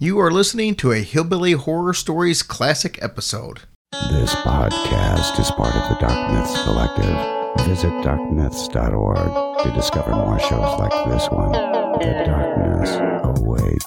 You are listening to a Hillbilly Horror Stories classic episode. This podcast is part of the Dark Myths Collective. Visit darkmyths.org to discover more shows like this one. The darkness awaits.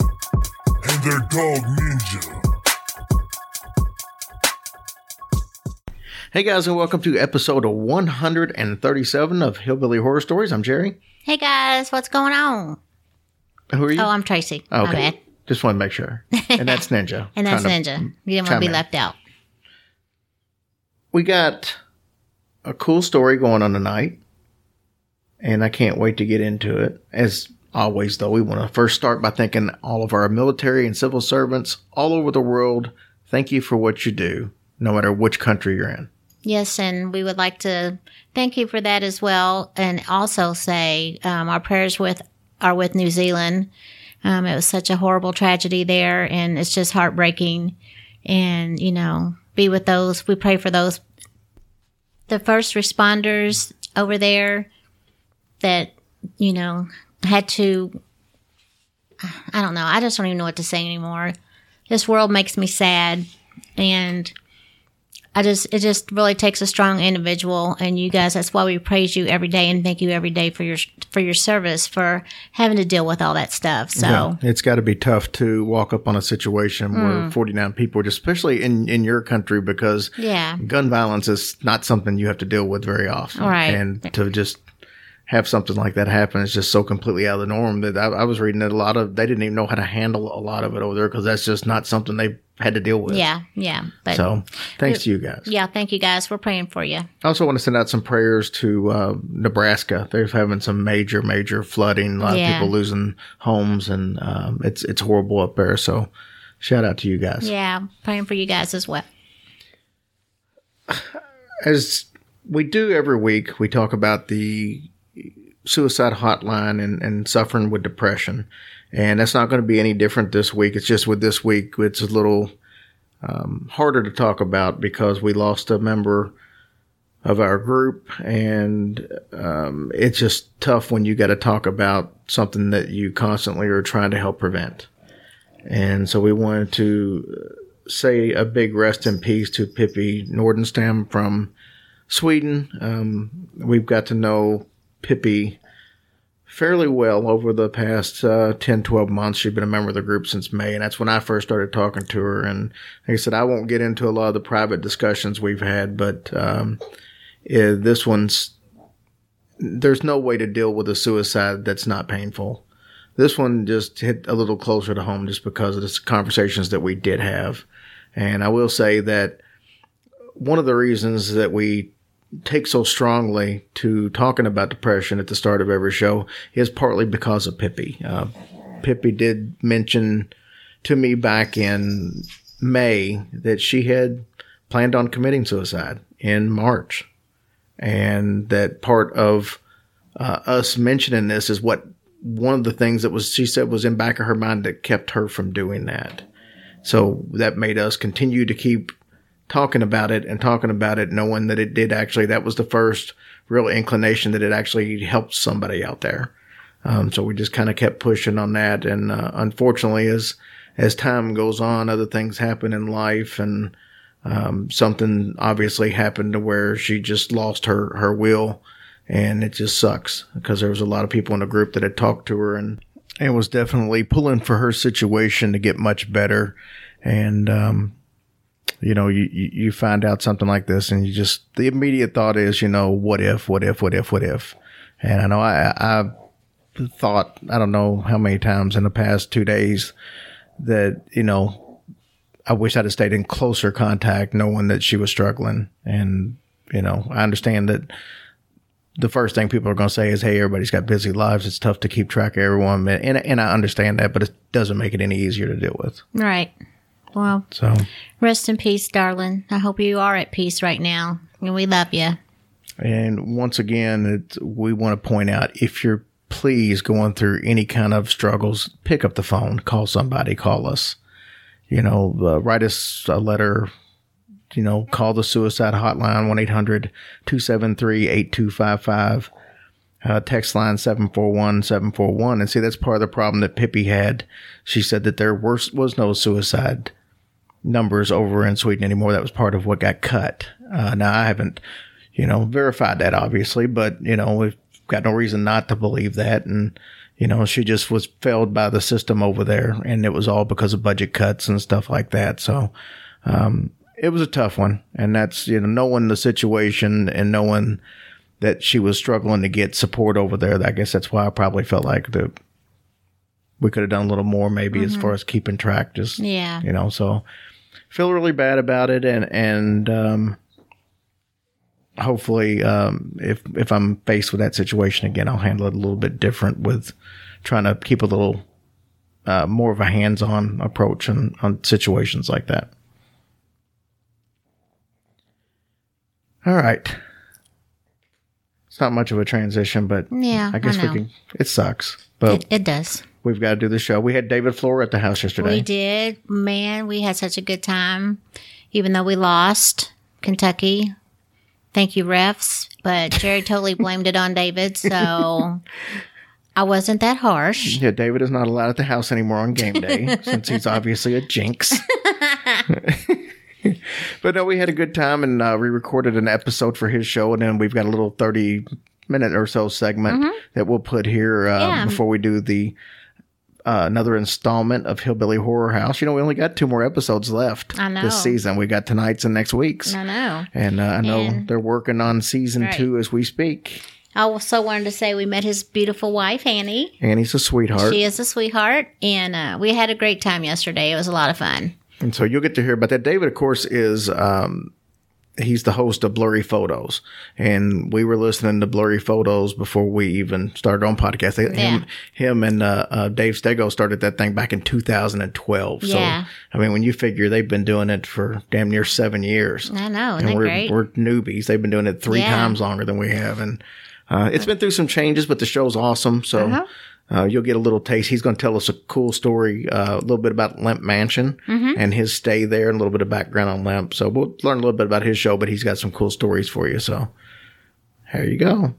and their dog Ninja. Hey guys, and welcome to episode 137 of Hillbilly Horror Stories. I'm Jerry. Hey guys, what's going on? Who are you? Oh, I'm Tracy. Oh, My bad. Just want to make sure. And that's Ninja. And that's Trying to- Ninja. You didn't want chime to be in. left out. We got a cool story going on tonight, and I can't wait to get into it. As always, though, we want to first start by thanking all of our military and civil servants all over the world. Thank you for what you do, no matter which country you're in. Yes, and we would like to thank you for that as well, and also say um, our prayers with are with New Zealand. Um, it was such a horrible tragedy there, and it's just heartbreaking. And you know, be with those. We pray for those, the first responders over there that you know had to. I don't know. I just don't even know what to say anymore. This world makes me sad, and I just it just really takes a strong individual and you guys that's why we praise you every day and thank you every day for your for your service for having to deal with all that stuff. So Yeah, it's got to be tough to walk up on a situation where hmm. 49 people, especially in, in your country, because yeah. gun violence is not something you have to deal with very often. Right. And to just have something like that happen is just so completely out of the norm that I, I was reading that a lot of, they didn't even know how to handle a lot of it over there because that's just not something they had to deal with. Yeah, yeah. So thanks to you guys. yeah, thank you guys. We're praying for you. I also want to send out some prayers to uh, Nebraska. They're having some major, major flooding. A lot Yeah. of people losing homes, and um, it's it's horrible up there. So, shout out to you guys. Yeah, praying for you guys as well. As we do every week, we talk about the suicide hotline and, and suffering with depression, and that's not going to be any different this week. It's just with this week, it's a little um, harder to talk about because we lost a member of our group, and um, it's just tough when you got to talk about something that you constantly are trying to help prevent. And so we wanted to say a big rest in peace to Pippi Nordenstam from Sweden. Um, we've got to know Pippi fairly well over the past uh, 10, 12 months. She's been a member of the group since May, and that's when I first started talking to her. And like I said, I won't get into a lot of the private discussions we've had, but um, eh, this one's there's no way to deal with a suicide that's not painful. This one just hit a little closer to home just because of the conversations that we did have. And I will say that one of the reasons that we take so strongly to talking about depression at the start of every show is partly because of Pippi. Uh, Pippi did mention to me back in May that she had planned on committing suicide in March. And that part of uh, us mentioning this is what one of the things that was she said was in back of her mind that kept her from doing that. So that made us continue to keep talking about it and talking about it, knowing that it did actually, that was the first real inclination that it actually helped somebody out there. Um, so we just kind of kept pushing on that. And, uh, unfortunately, as, as time goes on, other things happen in life and, um, something obviously happened to where she just lost her, her will. And it just sucks because there was a lot of people in the group that had talked to her and, and was definitely pulling for her situation to get much better. And, um, you know, you, you find out something like this and you just, the immediate thought is, you know, what if, what if, what if, what if? And I know I, I thought, I don't know how many times in the past two days that, you know, I wish I'd have stayed in closer contact knowing that she was struggling. And, you know, I understand that the first thing people are going to say is, "Hey, everybody's got busy lives. It's tough to keep track of everyone," and and I understand that, but it doesn't make it any easier to deal with. Right. Well, So, rest in peace, darling. I hope you are at peace right now, and we love you. and once again, it, we want to point out if you're please going through any kind of struggles, pick up the phone, call somebody, call us. You know, uh, write us a letter. You know, call the suicide hotline 1 800 273 8255. Uh, text line 741 741. And see, that's part of the problem that Pippi had. She said that there was, was no suicide numbers over in Sweden anymore. That was part of what got cut. Uh, now, I haven't, you know, verified that obviously, but, you know, we've got no reason not to believe that. And, you know, she just was failed by the system over there. And it was all because of budget cuts and stuff like that. So, um, it was a tough one. And that's, you know, knowing the situation and knowing that she was struggling to get support over there. I guess that's why I probably felt like the we could have done a little more maybe as far as keeping track just Yeah. you know so feel really bad about it and and um hopefully um if if i'm faced with that situation again i'll handle it a little bit different with trying to keep a little uh, more of a hands-on approach on, on situations like that. All right. It's not much of a transition but Yeah, i guess I we can it sucks but It, it does. We've got to do the show we had david floor at the house yesterday We did. Man, we had such a good time, even though we lost Kentucky. Thank you, refs. But Jerry totally blamed it on David, so I wasn't that harsh. Yeah, David is not allowed at the house anymore on game day since he's obviously a jinx. but no, we had a good time and uh, we recorded an episode for his show, and then we've got a little thirty minute or so segment that we'll put here uh, Yeah. before we do the uh, another installment of Hillbilly Horror House. You know, we only got two more episodes left I know. this season. We got tonight's and next week's. I know. And uh, I know And- they're working on season Right. two as we speak. I also wanted to say we met his beautiful wife, Annie. Annie's a sweetheart. She is a sweetheart, and uh, we had a great time yesterday. It was a lot of fun. And so you'll get to hear about that. David, of course, is um, he's the host of Blurry Photos, and we were listening to Blurry Photos before we even started on podcast. Him, Yeah. him and uh, uh, Dave Stego started that thing back in 2012. Yeah. So I mean, when you figure they've been doing it for damn near seven years, I know, and we're great? we're newbies. They've been doing it three Yeah. times longer than we have, and uh, it's been through some changes, but the show's awesome. So. Uh-huh. Uh, you'll get a little taste. He's going to tell us a cool story, uh, a little bit about Lemp Mansion Mm-hmm. and his stay there, and a little bit of background on Lemp. So we'll learn a little bit about his show, but he's got some cool stories for you. So there you go.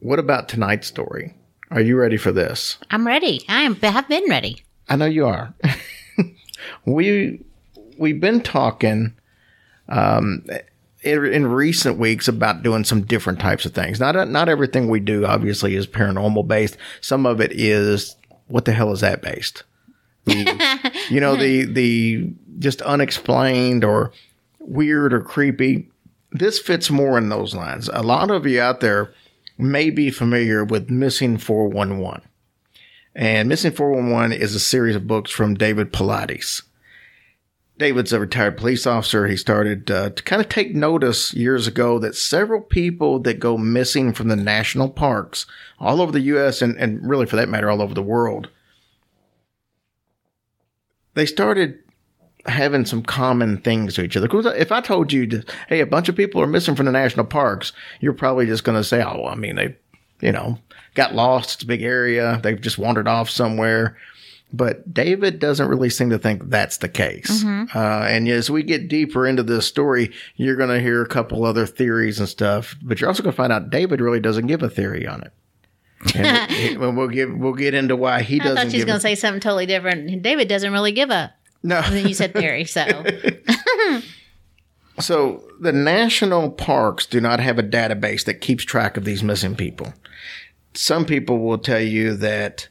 What about tonight's story? Are you ready for this? I'm ready. I am. Have been ready. I know you are. we we've been talking um, in, recent weeks about doing some different types of things. Not not everything we do obviously is paranormal based. Some of it is what the hell is that based? The- you know the the just unexplained or weird or creepy. This fits more in those lines. A lot of you out there may be familiar with Missing 411. And Missing 411 is a series of books from David Paulides. David's a retired police officer. He started uh, to kind of take notice years ago that several people that go missing from the national parks all over the U.S. and, and really for that matter, all over the world, they started having some common things to each other. if I told you, to, hey, a bunch of people are missing from the national parks, you're probably just going to say, oh, I mean, they, you know, got lost. It's a big area. They've just wandered off somewhere. But David doesn't really seem to think that's the case. Uh, and as we get deeper into this story, you're going to hear a couple other theories and stuff. But you're also going to find out David really doesn't give a theory on it. And we'll, we'll get we'll get into why he I doesn't. thought she was going to say something totally different. David doesn't really give a. no. And then you said theory, so So the national parks do not have a database that keeps track of these missing people. Some people will tell you that,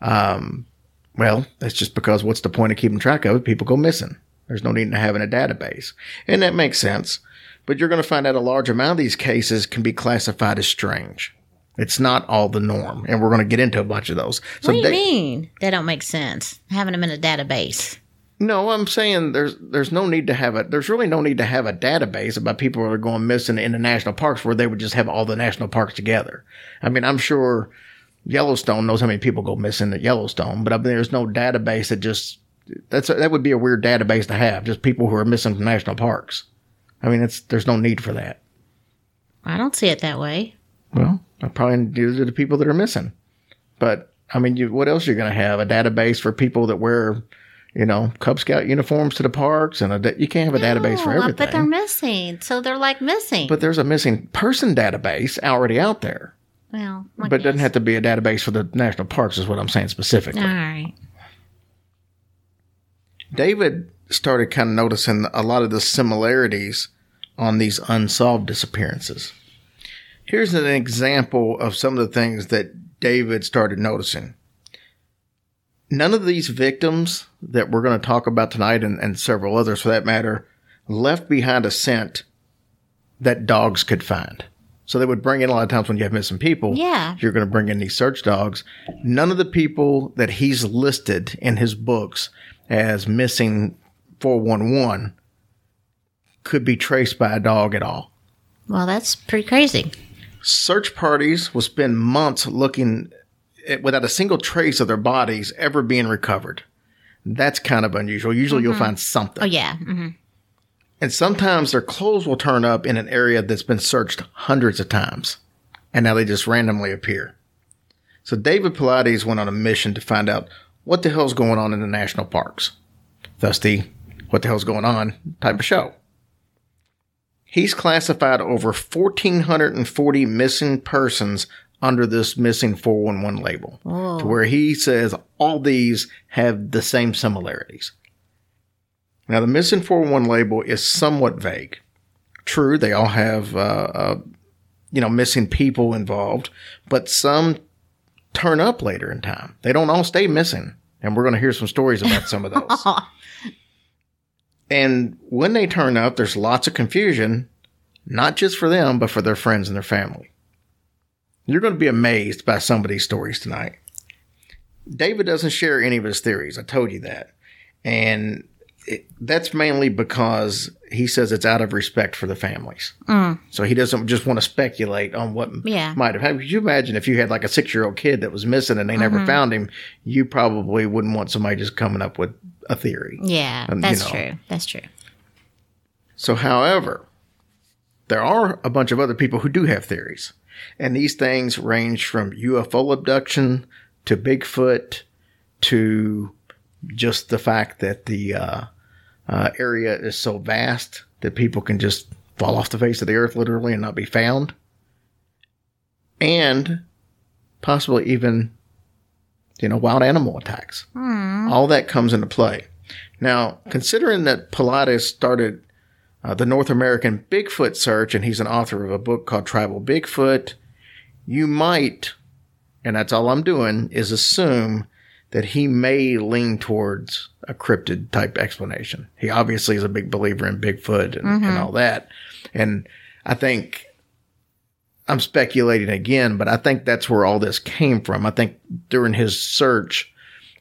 um, well, that's just because what's the point of keeping track of it? People go missing. There's no need in having a database. And that makes sense. But you're going to find out a large amount of these cases can be classified as strange. It's not all the norm. And we're going to get into a bunch of those. So what do you Da- mean? That don't make sense. Having them in a database. No, I'm saying there's there's no need to have a there's really no need to have a database about people that are going missing in the national parks where they would just have all the national parks together. I mean, I'm sure Yellowstone knows how many people go missing at Yellowstone, but I mean, there's no database that just that's that would be a weird database to have, just people who are missing from national parks. I mean, it's there's no need for that. I don't see it that way. Well, I probably do to the people that are missing. But I mean, you, what else are you going to have? A database for people that wear, you know, Cub Scout uniforms to the parks, and a da- you can't have a database for No, everything. But they're missing. So they're like missing. But there's a missing person database already out there. Well, I But it doesn't have to be a database for the national parks, is what I'm saying specifically. All right. David started kind of noticing a lot of the similarities on these unsolved disappearances. Here's an example of some of the things that David started noticing. None of these victims that we're going to talk about tonight, and, and several others for that matter, left behind a scent that dogs could find. So they would bring in a lot of times when you have missing people. Yeah. You're going to bring in these search dogs. None of the people that he's listed in his books as missing 411 could be traced by a dog at all. Well, that's pretty crazy. Search parties will spend months looking at, without a single trace of their bodies ever being recovered. That's kind of unusual. Usually you'll find something. Oh yeah. hmm And sometimes their clothes will turn up in an area that's been searched hundreds of times. And now they just randomly appear. So David Paulides went on a mission to find out what the hell's going on in the national parks. Thus the what the hell's going on type of show. He's classified over 1,440 missing persons under this missing 411 label. To oh. where he says all these have the same similarities. Now, the missing 411 label is somewhat vague. True, they all have, uh, uh, you know, missing people involved, but some turn up later in time. They don't all stay missing. And we're going to hear some stories about some of those. and when they turn up, there's lots of confusion, not just for them, but for their friends and their family. You're going to be amazed by some of these stories tonight. David doesn't share any of his theories. I told you that. And it, that's mainly because he says it's out of respect for the families. So he doesn't just want to speculate on what Yeah. might have happened. Could you imagine if you had like a six year old kid that was missing and they never found him? You probably wouldn't want somebody just coming up with a theory. Yeah, Um, you that's know. true. That's true. So, however, there are a bunch of other people who do have theories. And these things range from UFO abduction to Bigfoot to just the fact that the uh, uh, area is so vast that people can just fall off the face of the earth literally and not be found. And possibly even, you know, wild animal attacks. All that comes into play. Now, considering that Paulides started uh, the North American Bigfoot search, and he's an author of a book called Tribal Bigfoot, you might, and that's all I'm doing, is assume that he may lean towards a cryptid type explanation. He obviously is a big believer in Bigfoot and, and all that. And I think I'm speculating again, but I think that's where all this came from. I think during his search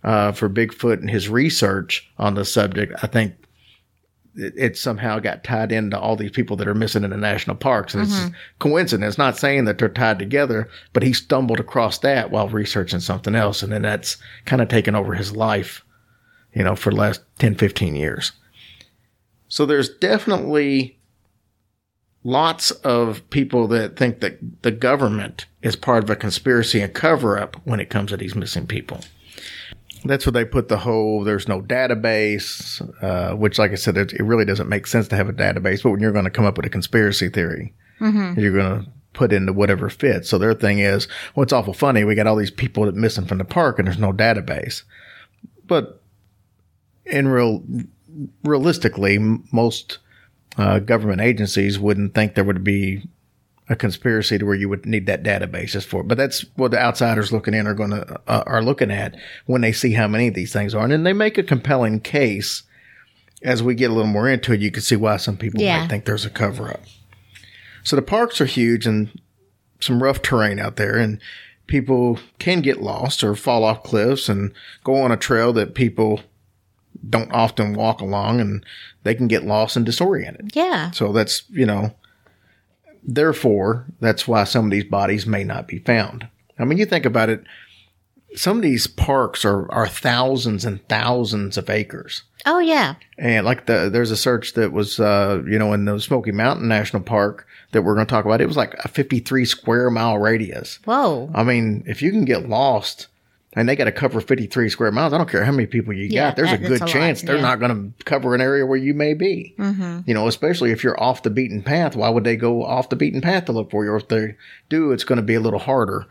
uh, for Bigfoot and his research on the subject, I think it, it somehow got tied into all these people that are missing in the national parks. And it's just coincidence, not saying that they're tied together, but he stumbled across that while researching something else. And then that's kind of taken over his life, you know, for the last 10, 15 years. So there's definitely lots of people that think that the government is part of a conspiracy and cover up when it comes to these missing people. That's where they put the whole there's no database, uh, which, like I said, it, it really doesn't make sense to have a database. But when you're going to come up with a conspiracy theory, you're going to put into whatever fits. So their thing is, well, awful funny. We got all these people that missing from the park and there's no database. But in real, realistically, most uh, government agencies wouldn't think there would be a conspiracy to where you would need that database just for. But that's what the outsiders looking in are going to uh, are looking at when they see how many of these things are, and then they make a compelling case. As we get a little more into it, you can see why some people Yeah. might think there's a cover up. So the parks are huge and some rough terrain out there, and people can get lost or fall off cliffs and go on a trail that people don't often walk along and they can get lost and disoriented. Yeah. So that's, you know, therefore, that's why some of these bodies may not be found. I mean, you think about it, some of these parks are, are thousands and thousands of acres. Oh yeah. And like the, there's a search that was, uh, you know, in the Smoky Mountain National Park that we're going to talk about. It was like a 53 square mile radius. Whoa. I mean, if you can get lost and they got to cover 53 square miles, I don't care how many people you Yeah, got, there's that- a good a lot, chance they're yeah. not going to cover an area where you may be. Mm-hmm. You know, especially if you're off the beaten path. Why would they go off the beaten path to look for you? Or if they do, it's going to be a little harder.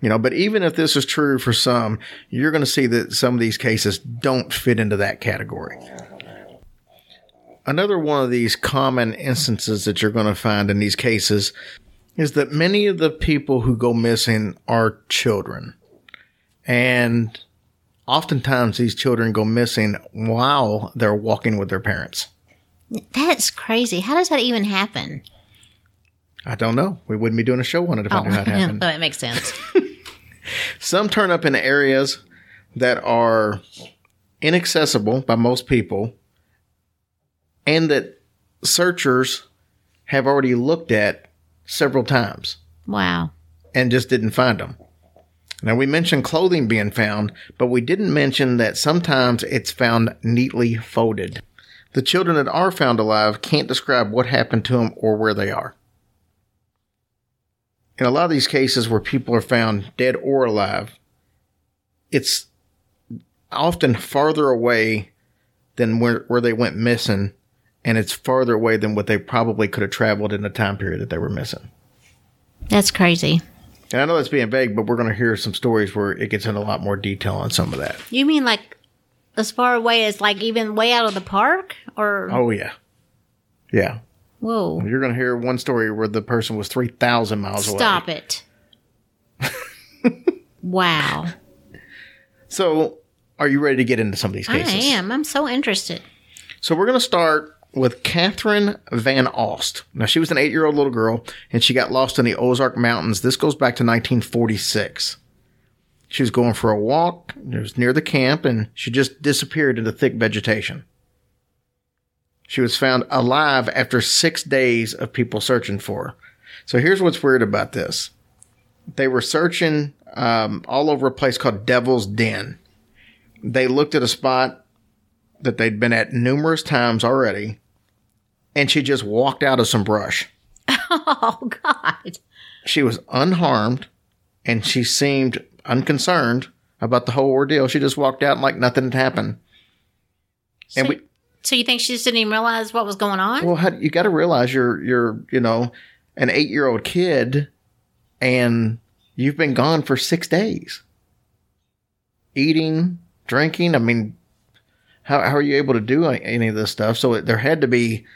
You know, but even if this is true for some, you're going to see that some of these cases don't fit into that category. Another one of these common instances that you're going to find in these cases is that many of the people who go missing are children. And oftentimes these children go missing while they're walking with their parents. That's crazy. How does that even happen? I don't know. We wouldn't be doing a show on it if oh, I knew how it happened. that makes sense. Some turn up in areas that are inaccessible by most people and that searchers have already looked at several times wow. and just didn't find them. Now, we mentioned clothing being found, but we didn't mention that sometimes it's found neatly folded. The children that are found alive can't describe what happened to them or where they are. In a lot of these cases where people are found dead or alive, it's often farther away than where, where they went missing, and it's farther away than what they probably could have traveled in the time period that they were missing. That's crazy. And I know that's being vague, but we're going to hear some stories where it gets into a lot more detail on some of that. You mean like as far away as like even way out of the park? Or Oh, yeah. Yeah. whoa. You're going to hear one story where the person was 3,000 miles away. Stop it. wow. So, are you ready to get into some of these cases? I am. I'm so interested. So, we're going to start with Catherine Van Alst. Now, she was an eight year old little girl and she got lost in the Ozark Mountains. This goes back to 1946. She was going for a walk. It was near the camp and she just disappeared into thick vegetation. She was found alive after six days of people searching for her. So here's what's weird about this. They were searching um, all over a place called Devil's Den. They looked at a spot that they'd been at numerous times already, and she just walked out of some brush. Oh God. She was unharmed, and she seemed unconcerned about the whole ordeal. She just walked out like nothing had happened. So, And we, so you think she just didn't even realize what was going on? well, how, you got to realize you're you're you know an eight year old kid, and you've been gone for six days, eating, drinking. I mean, how how are you able to do any of this stuff? So it, there had to be,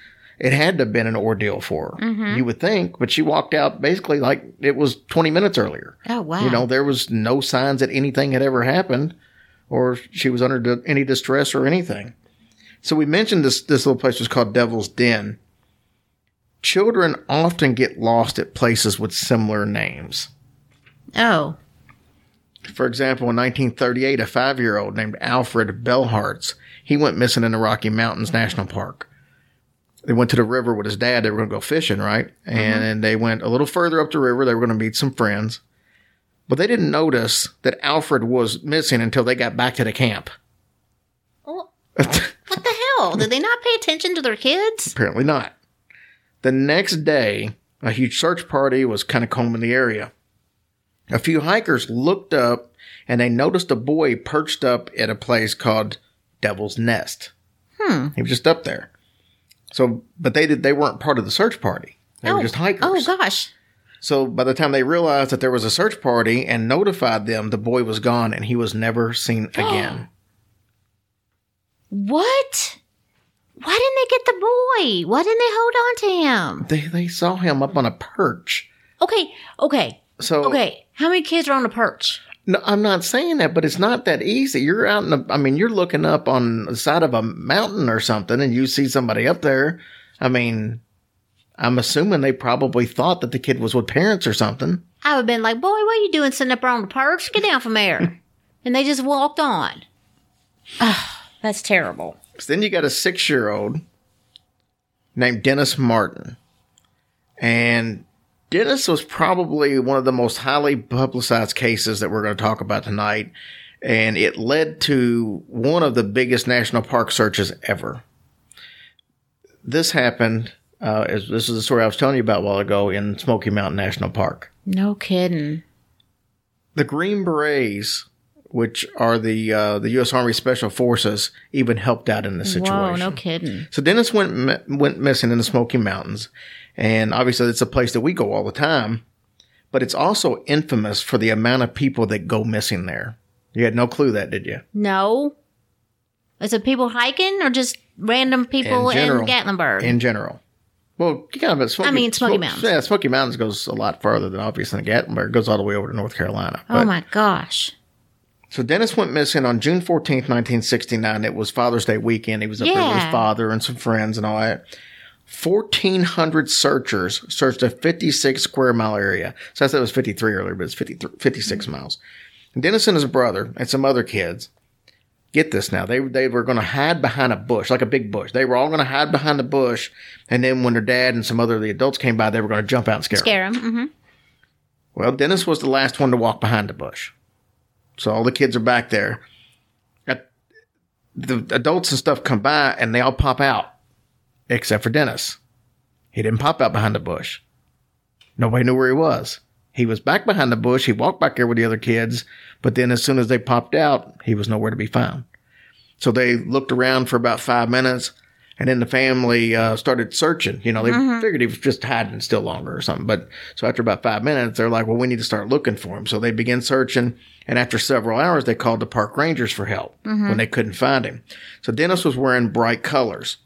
it had to have been an ordeal for her. Mm-hmm. You would think, but she walked out basically like it was twenty minutes earlier. oh wow. You know, there was no signs that anything had ever happened or she was under any distress or anything. So we mentioned this, this little place was called Devil's Den. Children often get lost at places with similar names. oh. For example, in 1938, a five year old named Alfred Beilhartz, he went missing in the Rocky Mountains National Park. They went to the river with his dad. They were going to go fishing, right? And then they went a little further up the river. They were going to meet some friends. But they didn't notice that Alfred was missing until they got back to the camp. Well, what the hell? Did they not pay attention to their kids? Apparently not. The next day, a huge search party was kind of combing the area. A few hikers looked up and they noticed a boy perched up at a place called Devil's Nest. Hmm. He was just up there. So, but they did, they weren't part of the search party. They oh. were just hikers. Oh gosh. So by the time they realized that there was a search party and notified them, the boy was gone and he was never seen again. What? Why didn't they get the boy? Why didn't they hold on to him? they they saw him up on a perch. Okay, okay, So okay. How many kids are on the perch? No, I'm not saying that, but it's not that easy. You're out in the, I mean, you're looking up on the side of a mountain or something and you see somebody up there. I mean, I'm assuming they probably thought that the kid was with parents or something. I would have been like, boy, what are you doing sitting up on the perch? Get down from there. and they just walked on. That's terrible. So then you got a six year old named Dennis Martin. And Dennis was probably one of the most highly publicized cases that we're going to talk about tonight. And it led to one of the biggest national park searches ever. This happened, uh, as, this is the story I was telling you about a while ago in Smoky Mountain National Park. No kidding. The Green Berets, which are the uh, the U.S. Army Special Forces, even helped out in this situation. Whoa, no kidding. So Dennis went went missing in the Smoky Mountains, and obviously it's a place that we go all the time. But it's also infamous for the amount of people that go missing there. You had no clue that, did you? No. Is it people hiking or just random people in, general. Gatlinburg? In general. Well, kind of a Smoky, I mean, Smoky Mountains. Yeah, Smoky Mountains goes a lot farther than obviously Gatlinburg. It goes all the way over to North Carolina. oh my gosh. So Dennis went missing on June 14th, 1969. It was Father's Day weekend. He was up there with his father and some friends and all that. 1,400 searchers searched a 56 square mile area. So I said it was 53 earlier, but it's 53, 56 miles. And Dennis and his brother and some other kids, get this now, they, they were going to hide behind a bush, like a big bush. They were all going to hide behind the bush. And then when their dad and some other of the adults came by, they were going to jump out and scare them. Scare them. hmm Well, Dennis was the last one to walk behind the bush. So all the kids are back there. The adults and stuff come by and they all pop out, except for Dennis. He didn't pop out behind the bush. Nobody knew where he was. He was back behind the bush. He walked back there with the other kids, but then as soon as they popped out, he was nowhere to be found. So they looked around for about five minutes, and then the family uh, started searching. You know, they figured he was just hiding still longer or something. But so after about five minutes, they're like, "Well, we need to start looking for him." So they began searching, and after several hours, they called the park rangers for help when they couldn't find him. So Dennis was wearing bright colors,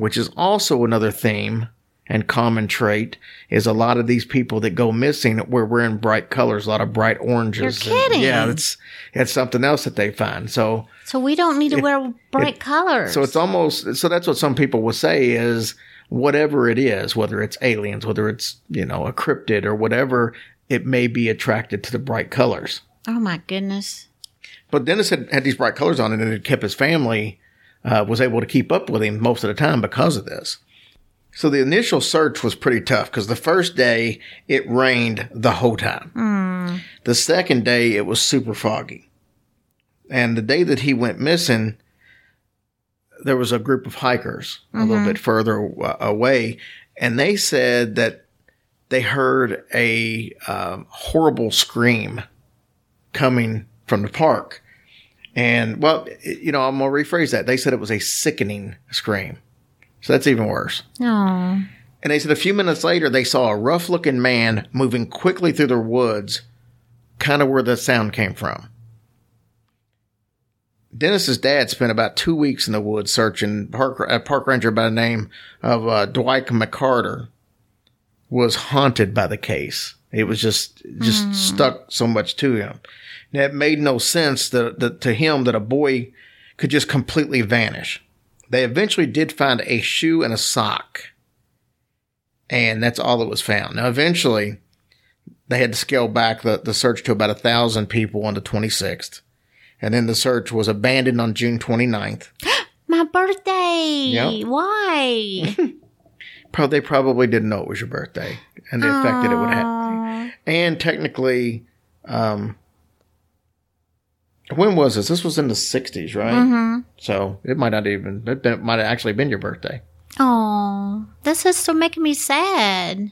which is also another theme and common trait is a lot of these people that go missing were wearing bright colors, a lot of bright oranges. You're and- kidding. yeah, it's it's something else that they find. So So we don't need to wear bright colors. so it's almost so that's what some people will say is whatever it is, whether it's aliens, whether it's you know a cryptid or whatever, it may be attracted to the bright colors. oh my goodness. But Dennis had had these bright colors on, and it kept his family uh, was able to keep up with him most of the time because of this. So the initial search was pretty tough because the first day it rained the whole time. The second day it was super foggy, and the day that he went missing, there was a group of hikers a little bit further away, and they said that they heard a um, horrible scream coming from the park. And well, it- you know, I'm gonna rephrase that. They said it was a sickening scream. So that's even worse. Oh. And they said a few minutes later they saw a rough looking man moving quickly through the woods, kind of where the sound came from. Dennis's dad spent about two weeks in the woods searching. Park, a park ranger by the name of uh, Dwight McCarter was haunted by the case. It was just just stuck so much to him. It made no sense that, that to him that a boy could just completely vanish. They eventually did find a shoe and a sock, and that's all that was found. Now, eventually, they had to scale back the, the search to about a thousand people on the 26th, and then the search was abandoned on June 29th. My birthday. Yep. Why? Probably they probably didn't know it was your birthday and the effect that it would have. And technically, um, when was this? This was in the 60s, right? mm-hmm. So it might not even it been- might have actually been your birthday. Oh, this is still making me sad.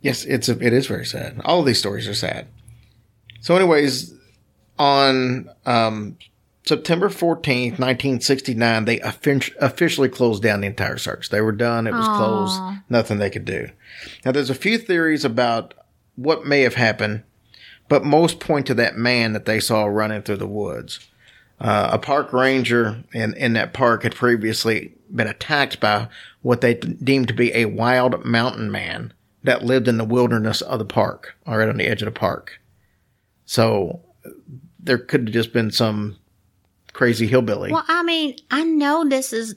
Yes, it's a, it is very sad. All of these stories are sad. So, anyways, on um, September fourteenth, nineteen sixty nine, they officially closed down the entire search. They were done. It was Aw. closed. Nothing they could do. Now, there's a few theories about what may have happened, but most point to that man that they saw running through the woods. Uh, a park ranger in, in that park had previously been attacked by what they deemed to be a wild mountain man that lived in the wilderness of the park, or right on the edge of the park. So there could have just been some crazy hillbilly. Well, I mean, I know this is.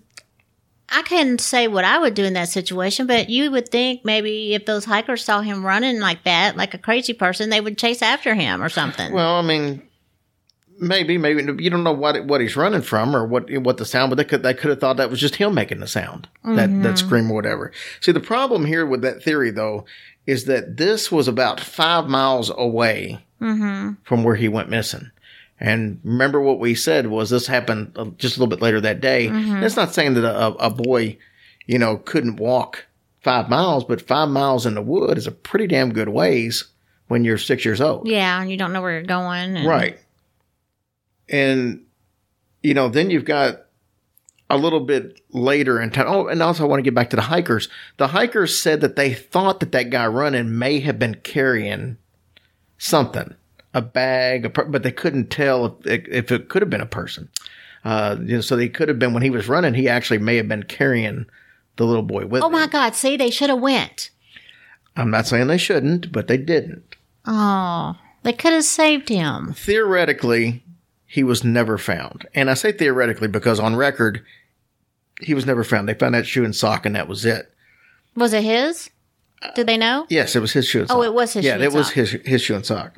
I can't say what I would do in that situation, but you would think maybe if those hikers saw him running like that, like a crazy person, they would chase after him or something. Well, I mean, maybe, maybe you don't know what what he's running from or what what the sound, but they could they could have thought that was just him making the sound that that mm-hmm. scream or whatever. See, the problem here with that theory though is that this was about five miles away mm-hmm. from where he went missing. And remember what we said was this happened uh, just a little bit later that day. That's not saying that a, a boy, you know, couldn't walk five miles, but five miles in the wood is a pretty damn good ways when you're six years old. Yeah, and you don't know where you're going. and- Right. And, you know, then you've got a little bit later in time. Oh, and also I want to get back to the hikers. The hikers said that they thought that that guy running may have been carrying something, a bag, a per- but they couldn't tell if it, if it could have been a person. Uh, you know, so they could have been when he was running. He actually may have been carrying the little boy with Oh him. my God! See, they should have went. I'm not saying they shouldn't, but they didn't. Oh, they could have saved him. theoretically, he was never found. And I say theoretically because on record, he was never found. They found that shoe and sock, and that was it. Was it his? Did they know? Yes, it was his shoe and sock. Oh, it was his yeah, shoe and it was his his shoe and sock.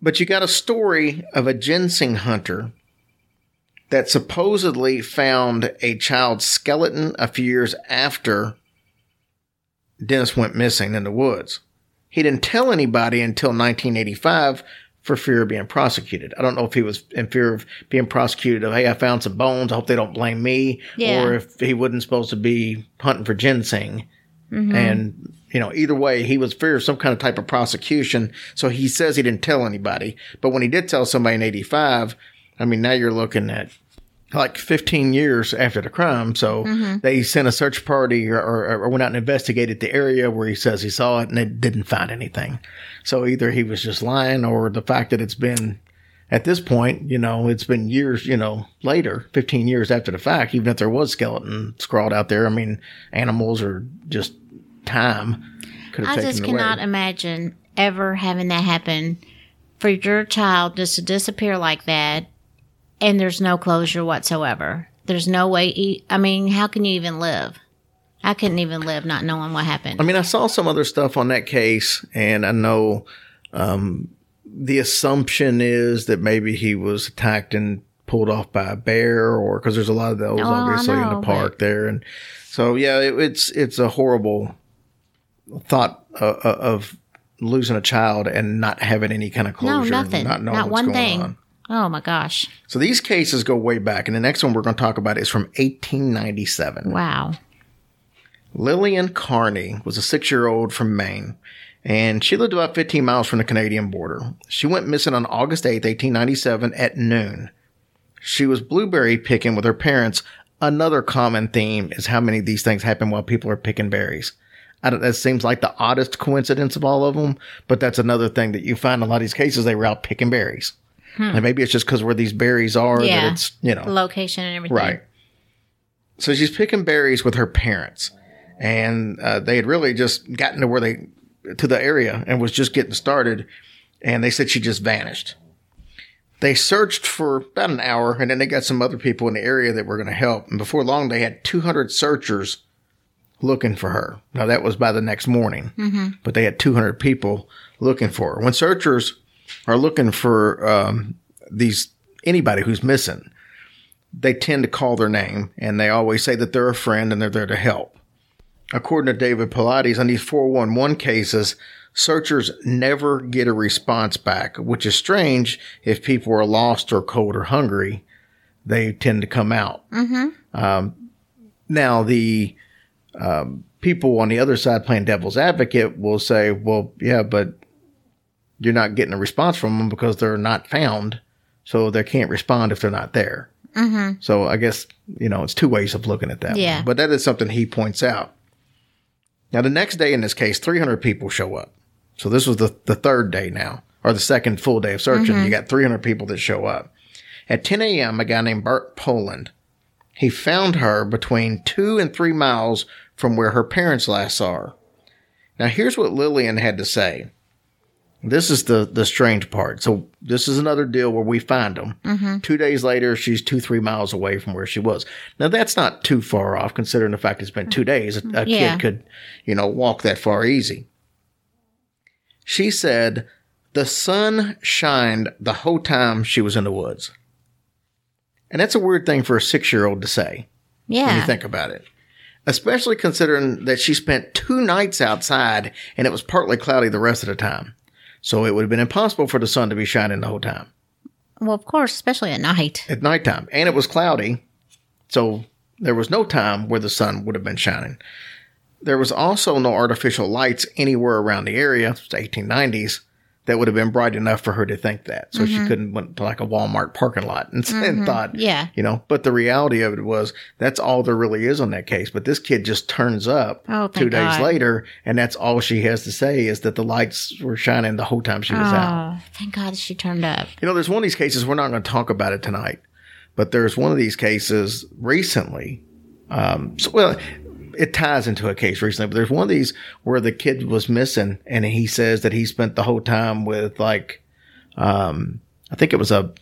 But you got a story of a ginseng hunter that supposedly found a child's skeleton a few years after Dennis went missing in the woods. He didn't tell anybody until 1985 for fear of being prosecuted. I don't know if he was in fear of being prosecuted of, hey, I found some bones. I hope they don't blame me. Yeah. Or if he wasn't supposed to be hunting for ginseng. Mm-hmm. And, you know, either way, he was fear of some kind of type of prosecution. So he says he didn't tell anybody. But when he did tell somebody in 85, I mean, now you're looking at like 15 years after the crime. So mm-hmm. they sent a search party or, or, or went out and investigated the area where he says he saw it and they didn't find anything. So either he was just lying or the fact that it's been at this point, you know, it's been years, you know, later, 15 years after the fact, even if there was skeleton scrawled out there, I mean, animals are just time could have I taken just cannot away. imagine ever having that happen for your child just to disappear like that and there's no closure whatsoever. There's no way. e- I mean, how can you even live? I couldn't even live not knowing what happened. I mean, I saw some other stuff on that case, and I know um, the assumption is that maybe he was attacked and pulled off by a bear, or because there's a lot of those Oh, obviously in the park there, and so yeah, it, it's it's a horrible thought uh, uh, of losing a child and not having any kind of closure. no, nothing. not knowing Not what's one going thing. on. Oh my gosh. So these cases go way back, and the next one we're going to talk about is from 1897. Wow. Lillian Carney was a six year old from Maine, and she lived about 15 miles from the Canadian border. She went missing on August 8, 1897, at noon. She was blueberry picking with her parents. Another common theme is how many of these things happen while people are picking berries. I don't, that seems like the oddest coincidence of all of them, but that's another thing that you find in a lot of these cases. They were out picking berries. And maybe it's just because where these berries are Yeah. that it's, you know. The location and everything. Right. So she's picking berries with her parents, and uh, they had really just gotten to where they to the area and was just getting started, and they said she just vanished. They searched for about an hour, and then they got some other people in the area that were going to help. And before long, they had 200 searchers looking for her. Now that was by the next morning, but they had 200 people looking for her. When searchers are looking for um, these anybody who's missing, they tend to call their name and they always say that they're a friend and they're there to help. According to David Paulides, on these 411 cases, searchers never get a response back, which is strange if people are lost or cold or hungry. They tend to come out. Um, now, the um, people on the other side playing devil's advocate will say, well, yeah, but you're not getting a response from them because they're not found. So they can't respond if they're not there. So I guess, you know, it's two ways of looking at that. Yeah. one. But that is something he points out. Now, the next day in this case, 300 people show up. So this was the, the third day now, or the second full day of searching. You got 300 people that show up. At 10 a.m., a guy named Bart Poland, he found her between two and three miles from where her parents last saw her. Now, here's what Lillian had to say. This is the, the strange part. So, this is another deal where we find them. Mm-hmm. Two days later, she's two, three miles away from where she was. Now, that's not too far off considering the fact it's been two days. A, a Yeah. kid could, you know, walk that far easy. She said The sun shined the whole time she was in the woods. And that's a weird thing for a six year old to say Yeah, when you think about it. Especially considering that she spent two nights outside and it was partly cloudy the rest of the time. So it would have been impossible for the sun to be shining the whole time Well, of course, especially at night. at nighttime. And it was cloudy. So there was no time where the sun would have been shining. There was also no artificial lights anywhere around the area. It was the 1890s that would have been bright enough for her to think that. So she couldn't went to like a Walmart parking lot and, and thought, Yeah. you know. But the reality of it was that's all there really is on that case. But this kid just turns up Oh, two days God. later, and that's all she has to say is that the lights were shining the whole time she was out. Oh, thank God she turned up. You know, there's one of these cases, we're not going to talk about it tonight, but there's one of these cases recently. Um, so, well, it ties into a case recently, but there's one of these where the kid was missing and he says that he spent the whole time with like, um, I think it was a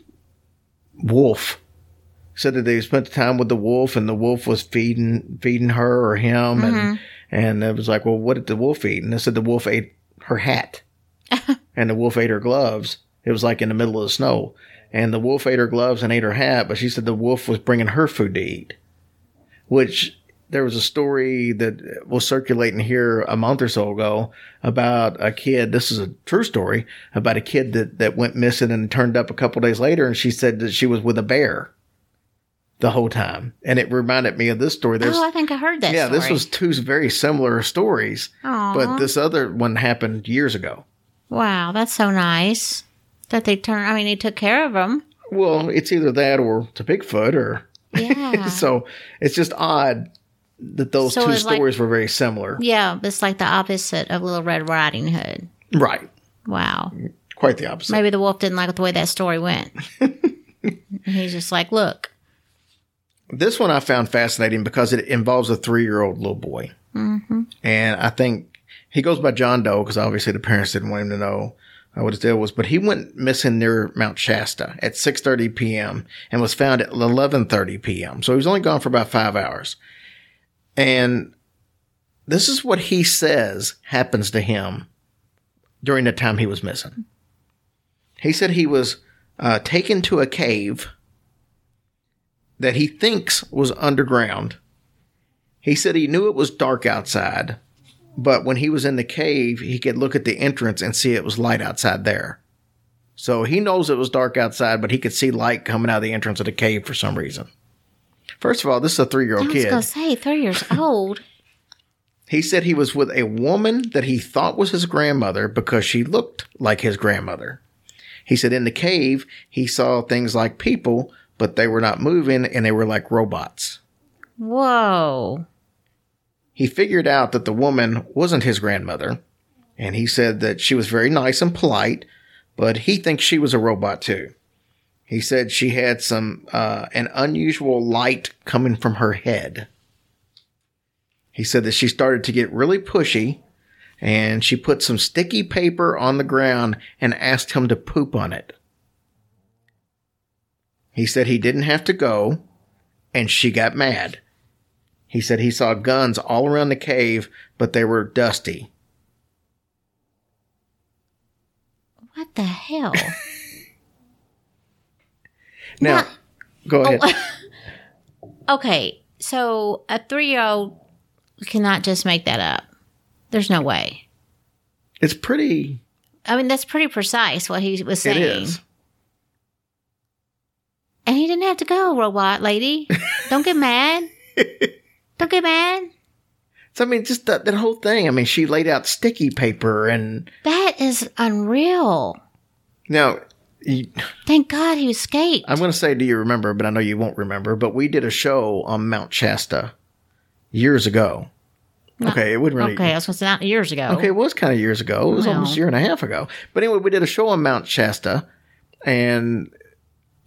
wolf. Said that they spent the time with the wolf and the wolf was feeding, feeding her or him. And, and it was like, well, what did the wolf eat? And they said the wolf ate her hat and the wolf ate her gloves. It was like in the middle of the snow. And the wolf ate her gloves and ate her hat, but she said the wolf was bringing her food to eat. Which there was a story that was circulating here a month or so ago about a kid. This is a true story about a kid that, that went missing and turned up a couple days later. And she said that she was with a bear the whole time. And it reminded me of this story. There's, oh, I think I heard that. yeah, this was two very similar stories, Aw. but this other one happened years ago. Wow, that's so nice that they turned. I mean, they took care of them. Well, it's either that or to Bigfoot, or Yeah. so it's just odd that those So two it's like- stories were very similar. yeah, it's like the opposite of Little Red Riding Hood. Right, Wow. quite the opposite. Maybe the wolf didn't like the way that story went. He's just like, look, This one I found fascinating because it involves a three-year-old little boy, mm-hmm. and I think he goes by John Doe because obviously the parents didn't want him to know uh, what his deal was. But he went missing near Mount Shasta at 6:30 p.m. and was found at 11:30 p.m. So he was only gone for about five hours. And this is what he says happens to him during the time he was missing. He said he was uh, taken to a cave that he thinks was underground. He said he knew it was dark outside, but when he was in the cave, he could look at the entrance and see it was light outside there. So he knows it was dark outside, but he could see light coming out of the entrance of the cave for some reason. First of all, this is a three year old kid. I was going to say, three years old. He said he was with a woman that he thought was his grandmother because she looked like his grandmother. He said in the cave, he saw things like people, but they were not moving and they were like robots. Whoa. He figured out that the woman wasn't his grandmother, and he said that she was very nice and polite, but he thinks she was a robot too. He said she had some uh, an unusual light coming from her head. He said that she started to get really pushy, and she put some sticky paper on the ground and asked him to poop on it. He said he didn't have to go, and she got mad. He said he saw guns all around the cave, but they were dusty. What the hell? Now, Not- go ahead. Oh, okay, so a three year old cannot just make that up. There's no way. It's pretty. I mean, that's pretty precise what he was saying. is. And he didn't have to go, robot lady. Don't get mad. Don't get mad. So I mean, just that, that whole thing. I mean, she laid out sticky paper, and That is unreal. now you, Thank God he escaped. I'm going to say, do you remember? But I know you won't remember. But we did a show on Mount Shasta years ago. Okay, it wouldn't really. okay, I was going to say not years ago. Okay, it was kind of years ago. It was Well. almost a year and a half ago. But anyway, we did a show on Mount Shasta, and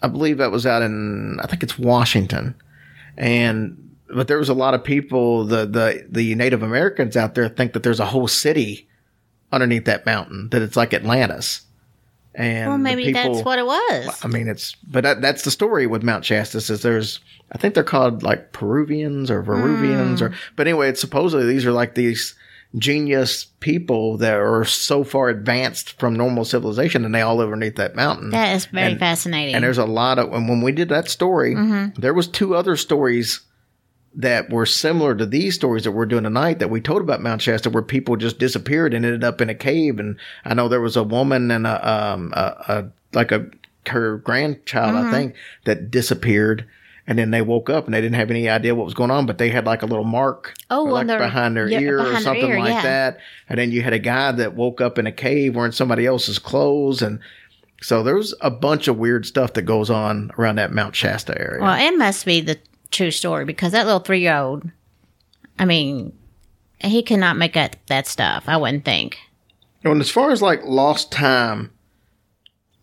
I believe that was out in I think it's Washington, and but there was a lot of people. The the the Native Americans out there think that there's a whole city underneath that mountain. That it's like Atlantis. And Well, maybe people- that's what it was. I mean, it's but that, that's the story with Mount Shasta. Is there's I think they're called like Peruvians or Veruvians Hmm. or but anyway, it's supposedly these are like these genius people that are so far advanced from normal civilization and they all live underneath that mountain. That is very And- fascinating. And there's a lot of and when we did that story, there was two other stories that were similar to these stories that we're doing tonight that we told about Mount Shasta, where people just disappeared and ended up in a cave. And I know there was a woman and a um a, a like a her grandchild, I think, that disappeared. And then they woke up and they didn't have any idea what was going on, but they had like a little mark Oh, like their- behind their yeah, ear or behind their something ear, like yeah. that. And then you had a guy that woke up in a cave wearing somebody else's clothes. And so there's a bunch of weird stuff that goes on around that Mount Shasta area. well, it must be the true story because that little three year old, I mean, he cannot make up that stuff, I wouldn't think. And as far as like lost time,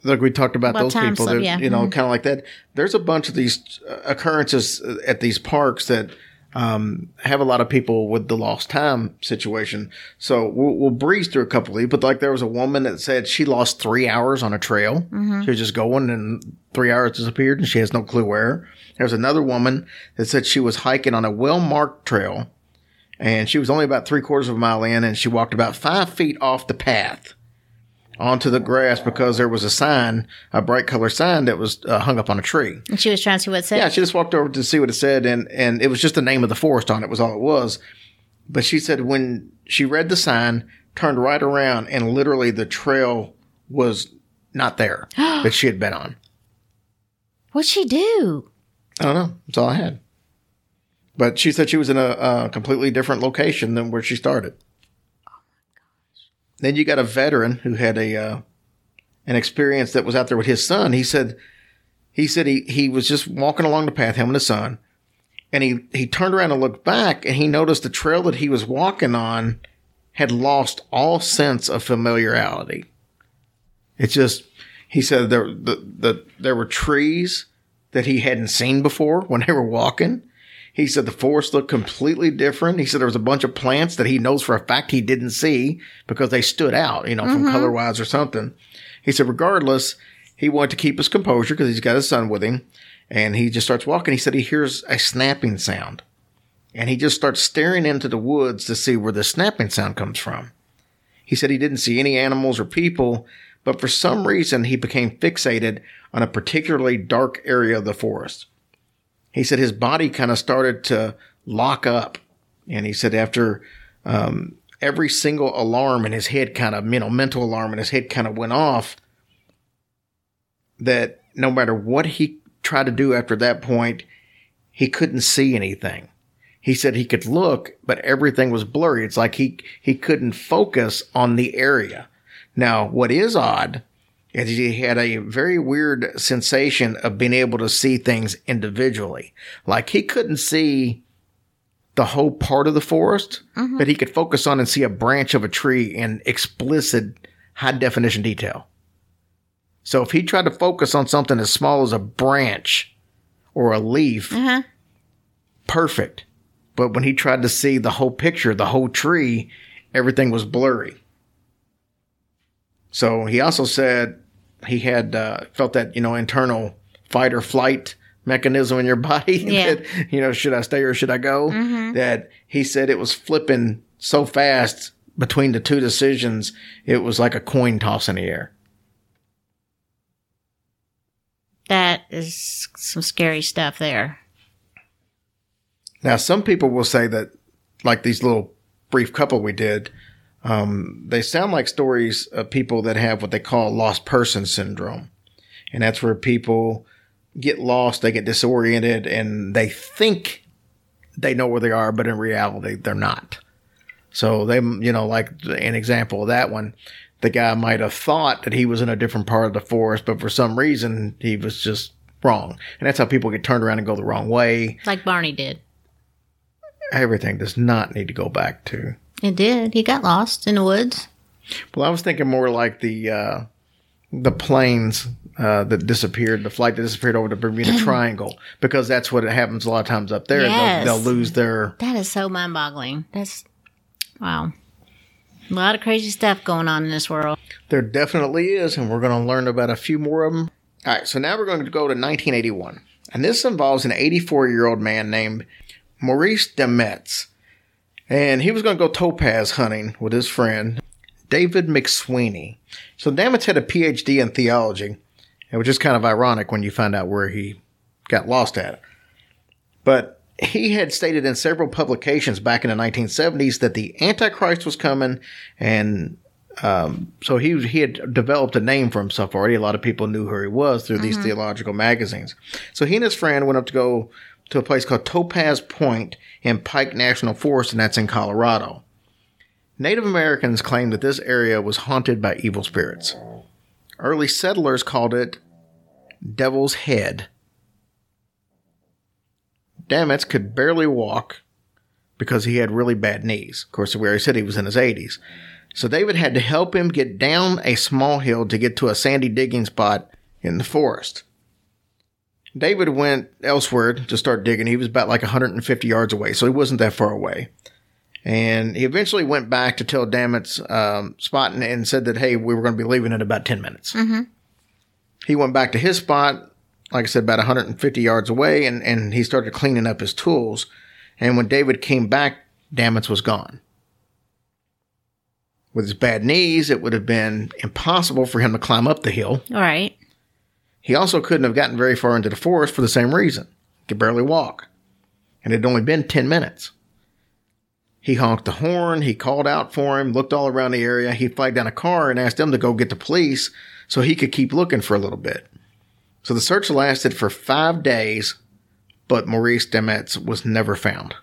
like we talked about Well, those people, slip, yeah. you know, Mhm. kind of like that. There's a bunch of these uh, occurrences uh, at these parks that um, have a lot of people with the lost time situation. So we'll, we'll breeze through a couple of these, but like there was a woman that said she lost three hours on a trail. Mm-hmm. She was just going and three hours disappeared and she has no clue where. There was another woman that said she was hiking on a well marked trail and she was only about three quarters of a mile in and she walked about five feet off the path onto the grass because there was a sign, a bright color sign that was uh, hung up on a tree. And she was trying to see what it said. Yeah, she just walked over to see what it said, and and it was just the name of the forest on it was all it was. But she said when she read the sign, turned right around, and literally the trail was not there that she had been on. What'd she do? I don't know. That's all I had. But she said she was in a, a completely different location than where she started. Then you got a veteran who had a uh, an experience that was out there with his son. He said he said he, he was just walking along the path, him and his son, and he, he turned around and looked back and he noticed the trail that he was walking on had lost all sense of familiarity. It's just he said there the, the there were trees that he hadn't seen before when they were walking. He said the forest looked completely different. He said there was a bunch of plants that he knows for a fact he didn't see because they stood out, you know, from mm-hmm. color wise or something. He said, regardless, he wanted to keep his composure because he's got his son with him. And he just starts walking. He said he hears a snapping sound. And he just starts staring into the woods to see where the snapping sound comes from. He said he didn't see any animals or people, but for some reason he became fixated on a particularly dark area of the forest. He said his body kind of started to lock up. And he said after um, every single alarm in his head kind of, you know, mental alarm in his head kind of went off, that no matter what he tried to do after that point, he couldn't see anything. He said he could look, but everything was blurry. It's like he, he couldn't focus on the area. Now, what is odd is he had a very weird sensation of being able to see things individually. Like he couldn't see the whole part of the forest, but he could focus on and see a branch of a tree in explicit high definition detail. So if he tried to focus on something as small as a branch or a leaf, Uh-huh. perfect. But when he tried to see the whole picture, the whole tree, everything was blurry. So he also said he had uh, felt that you know internal fight or flight mechanism in your body. Yeah. that, you know, should I stay or should I go? Mm-hmm. That he said it was flipping so fast between the two decisions, it was like a coin toss in the air. That is some scary stuff there. Now, some people will say that, like these little brief couple we did, um, they sound like stories of people that have what they call lost person syndrome. And that's where people get lost, they get disoriented, and they think they know where they are, but in reality, they're not. So they, you know, like an example of that one, the guy might have thought that he was in a different part of the forest, but for some reason he was just wrong. And that's how people get turned around and go the wrong way Like Barney did. everything does not need to go back to. It did. He got lost in the woods. Well, I was thinking more like the uh, the planes uh, that disappeared, the flight that disappeared over the Bermuda Triangle, because that's what it happens a lot of times up there. Yes. They'll, they'll lose their. That is so mind boggling. That's wow. A lot of crazy stuff going on in this world. There definitely is, and we're going to learn about a few more of them. All right, so now we're going to go to 1981, and this involves an 84 year old man named Maurice Dametz. And he was going to go topaz hunting with his friend, David McSweeney. So Dametz had a PhD in theology, which is kind of ironic when you find out where he got lost at. But he had stated in several publications back in the 1970s that the Antichrist was coming, and um, so he he had developed a name for himself already. A lot of people knew who he was through these theological magazines. So he and his friend went up to go to a place called Topaz Point in Pike National Forest, and that's in Colorado. Native Americans claimed that this area was haunted by evil spirits. Early settlers called it Devil's Head. Dametz could barely walk because he had really bad knees. Of course, where he said he was in his 80s. So David had to help him get down a small hill to get to a sandy digging spot in the forest. David went elsewhere to start digging. He was about like 150 yards away, so he wasn't that far away. And he eventually went back to tell Dametz's um, spot and, and said that, hey, we were going to be leaving in about 10 minutes. He went back to his spot, like I said, about 150 yards away, and, and he started cleaning up his tools. And when David came back, Damitz was gone. With his bad knees, it would have been impossible for him to climb up the hill. All right. He also couldn't have gotten very far into the forest for the same reason. He could barely walk. And it had only been 10 minutes. He honked the horn, he called out for him, looked all around the area. He flagged down a car and asked them to go get the police so he could keep looking for a little bit. So the search lasted for five days, but Maurice Dametz was never found.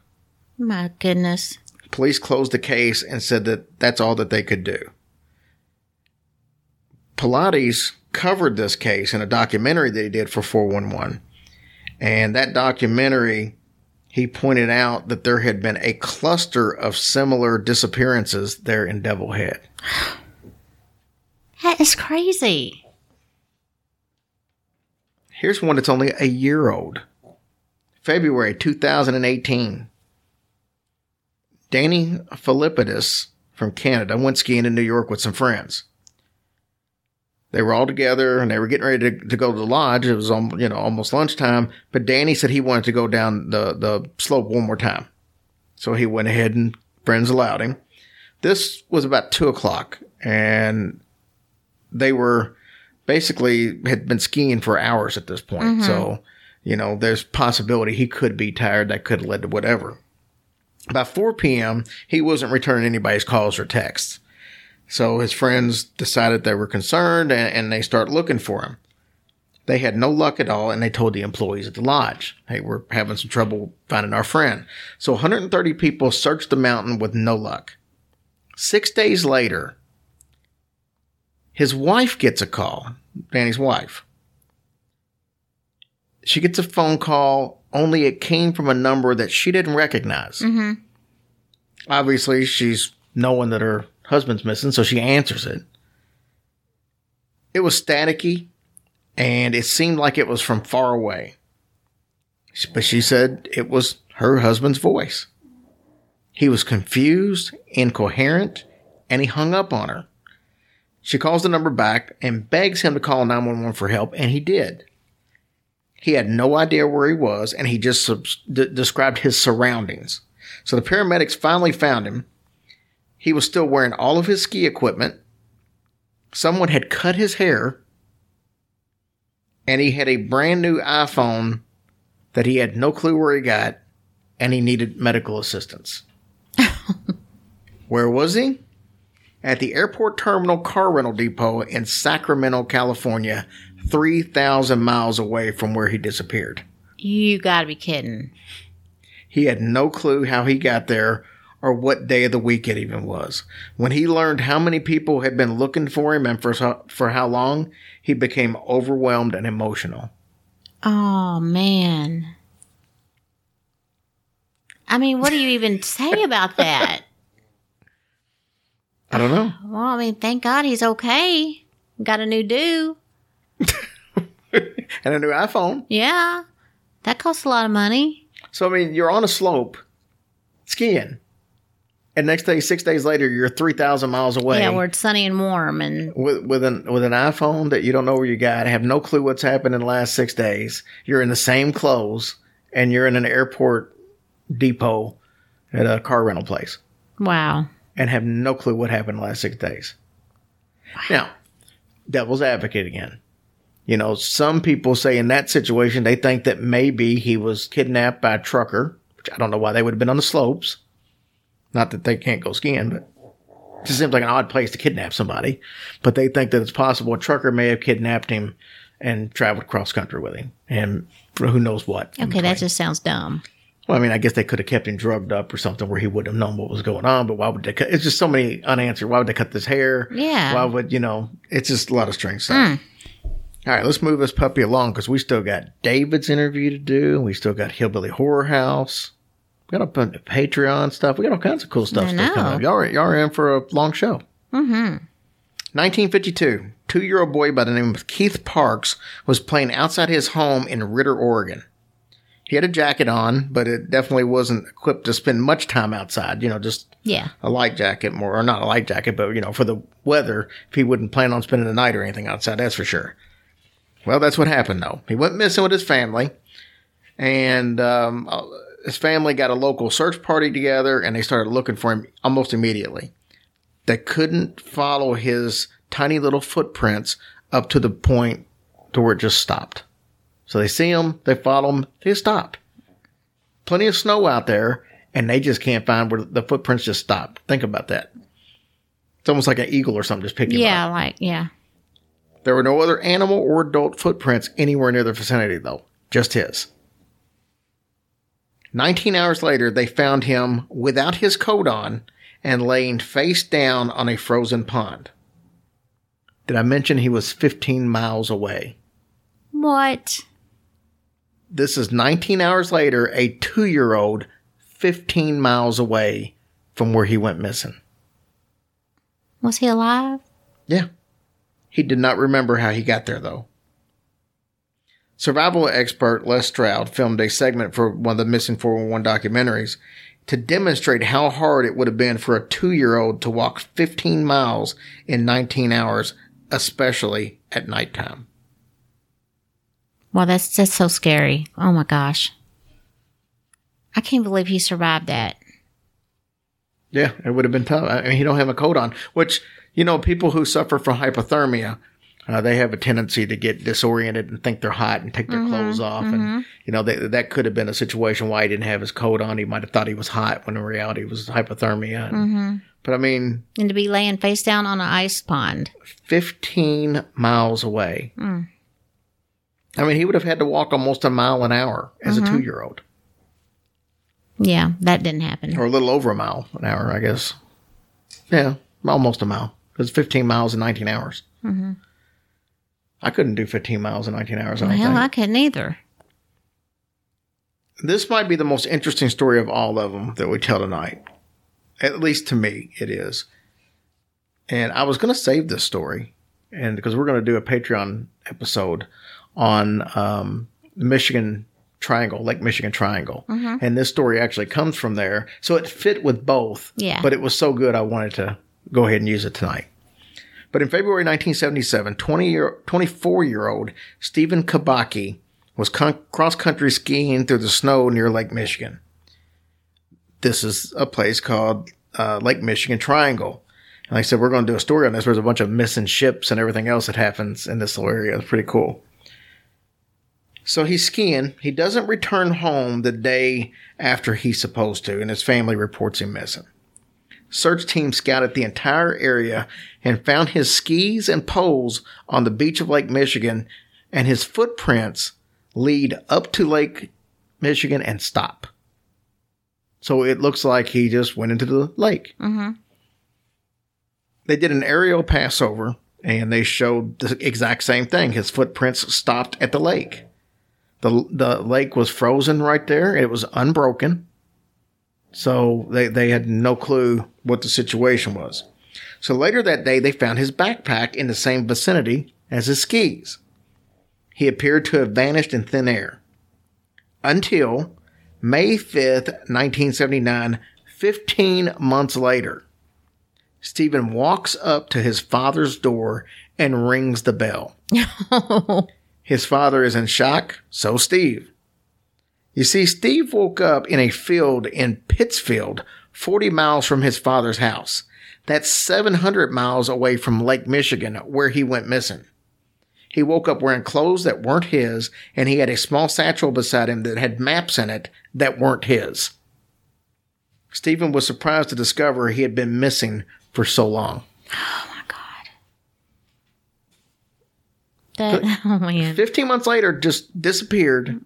My goodness. Police closed the case and said that that's all that they could do. Paulides covered this case in a documentary that he did for 411. And that documentary, he pointed out that there had been a cluster of similar disappearances there in Devil Head. That is crazy. Here's one that's only a year old. February 2018. Danny Philippidis from Canada went skiing in New York with some friends. They were all together and they were getting ready to, to go to the lodge. It was almost, you know, almost lunchtime, but Danny said he wanted to go down the, the slope one more time. So he went ahead and friends allowed him. This was about two o'clock and they were basically had been skiing for hours at this point. Mm-hmm. So, you know, there's possibility he could be tired. That could have led to whatever. By 4 p.m., he wasn't returning anybody's calls or texts. So his friends decided they were concerned and, and they start looking for him. They had no luck at all, and they told the employees at the lodge, hey, we're having some trouble finding our friend. So 130 people searched the mountain with no luck. Six days later, his wife gets a call, Danny's wife. She gets a phone call, only it came from a number that she didn't recognize. Mm-hmm. Obviously, she's knowing that her husband's missing, so she answers it. It was staticky, and it seemed like it was from far away. But she said it was her husband's voice. He was confused, incoherent, and he hung up on her. She calls the number back and begs him to call 911 for help, and he did. He had no idea where he was, and he just sub- d- described his surroundings. So the paramedics finally found him. He was still wearing all of his ski equipment. Someone had cut his hair, and he had a brand new iPhone that he had no clue where he got, and he needed medical assistance. where was he? At the airport terminal car rental depot in Sacramento, California, 3,000 miles away from where he disappeared. You gotta be kidding. He had no clue how he got there or what day of the week it even was. When he learned how many people had been looking for him and for, for how long, he became overwhelmed and emotional. Oh man. I mean, what do you even say about that? I don't know. Well, I mean, thank God he's okay. Got a new do. And a new iPhone. Yeah. That costs a lot of money. So, I mean, you're on a slope skiing. And next day, six days later, you're 3,000 miles away. Yeah, where it's sunny and warm and with with an with an iPhone that you don't know where you got, have no clue what's happened in the last six days. You're in the same clothes, and you're in an airport depot, at a car rental place Wow. and have no clue what happened in the last six days. Now, devil's advocate again. You know, some people say in that situation they think that maybe he was kidnapped by a trucker, which I don't know why they would have been on the slopes. Not that they can't go skiing, but it just seems like an odd place to kidnap somebody. But they think that it's possible a trucker may have kidnapped him and traveled cross country with him, and who knows what. Okay, that just sounds dumb. Well, I mean, I guess they could have kept him drugged up or something where he wouldn't have known what was going on. But why would they cut? It's just so many unanswered. Why would they cut this hair? Yeah. Why would you know? It's just a lot of strange stuff. Hmm. All right, let's move this puppy along because we still got David's interview to do. We still got Hillbilly Horror House. We got a bunch of Patreon stuff. We got all kinds of cool stuff. I still coming up. Y'all, are, y'all are in for a long show. Mm-hmm. 1952. Two-year-old boy by the name of Keith Parks was playing outside his home in Ritter, Oregon. He had a jacket on, but it definitely wasn't equipped to spend much time outside. You know, just Yeah. a light jacket more, or not a light jacket, but you know, for the weather, if he wouldn't plan on spending the night or anything outside, that's for sure. Well, that's what happened though. He went missing with his family, and um, uh, his family got a local search party together, and they started looking for him almost immediately. They couldn't follow his tiny little footprints up to the point to where it just stopped. So they see him, they follow him, they stop. Plenty of snow out there, and they just can't find where the footprints just stopped. Think about that. It's almost like an eagle or something just picking him up. Yeah, like, yeah. There were no other animal or adult footprints anywhere near the vicinity, though. Just his. 19 hours later, they found him without his coat on and laying face down on a frozen pond. Did I mention he was 15 miles away? What? This is 19 hours later, a two year old 15 miles away from where he went missing. Was he alive? Yeah. He did not remember how he got there, though. Survival expert Les Stroud filmed a segment for one of the Missing 411 documentaries to demonstrate how hard it would have been for a two year old to walk 15 miles in 19 hours, especially at nighttime. Well, that's that's so scary. Oh my gosh. I can't believe he survived that. Yeah, it would have been tough. I mean, he don't have a coat on, which you know, people who suffer from hypothermia, uh, they have a tendency to get disoriented and think they're hot and take their mm-hmm. clothes off, and mm-hmm. you know, they, that could have been a situation why he didn't have his coat on. He might have thought he was hot when in reality it was hypothermia. And- mm-hmm. But I mean, And to be laying face down on an ice pond. fifteen miles away. Mm. I mean, he would have had to walk almost a mile an hour as a two-year-old, Yeah, that didn't happen. or a little over a mile an hour, I guess. Yeah, almost a mile. It's 15 miles in 19 hours. I couldn't do 15 miles in 19 hours. I don't Hell, think. I couldn't either. This might be the most interesting story of all of them that we tell tonight. At least to me, it is. And I was going to save this story, and because we're going to do a Patreon episode on um, the Michigan Triangle, Lake Michigan Triangle, and this story actually comes from there, so it fit with both. Yeah. But it was so good, I wanted to go ahead and use it tonight. But in February 1977, 20 year, 24 year old Stephen Kubacki was con- cross country skiing through the snow near Lake Michigan. This is a place called uh, Lake Michigan Triangle. And like I said, we're going to do a story on this. There's a bunch of missing ships and everything else that happens in this little area. It's pretty cool. So he's skiing. He doesn't return home the day after he's supposed to, and his family reports him missing. Search team scouted the entire area and found his skis and poles on the beach of Lake Michigan, and his footprints lead up to Lake Michigan and stop. So it looks like he just went into the lake. Mhm. They did an aerial passover and they showed the exact same thing. His footprints stopped at the lake. The, the lake was frozen right there. It was unbroken. So they, they had no clue what the situation was. So later that day, they found his backpack in the same vicinity as his skis. He appeared to have vanished in thin air. Until May 5th, 1979, 15 months later, Stephen walks up to his father's door and rings the bell. His father is in shock, so Steve. You see, Steve woke up in a field in Pittsfield, 40 miles from his father's house. That's 700 miles away from Lake Michigan, where he went missing. He woke up wearing clothes that weren't his, and he had a small satchel beside him that had maps in it that weren't his. Stephen was surprised to discover he had been missing for so long. Oh my God. That oh man. 15 months later, just disappeared.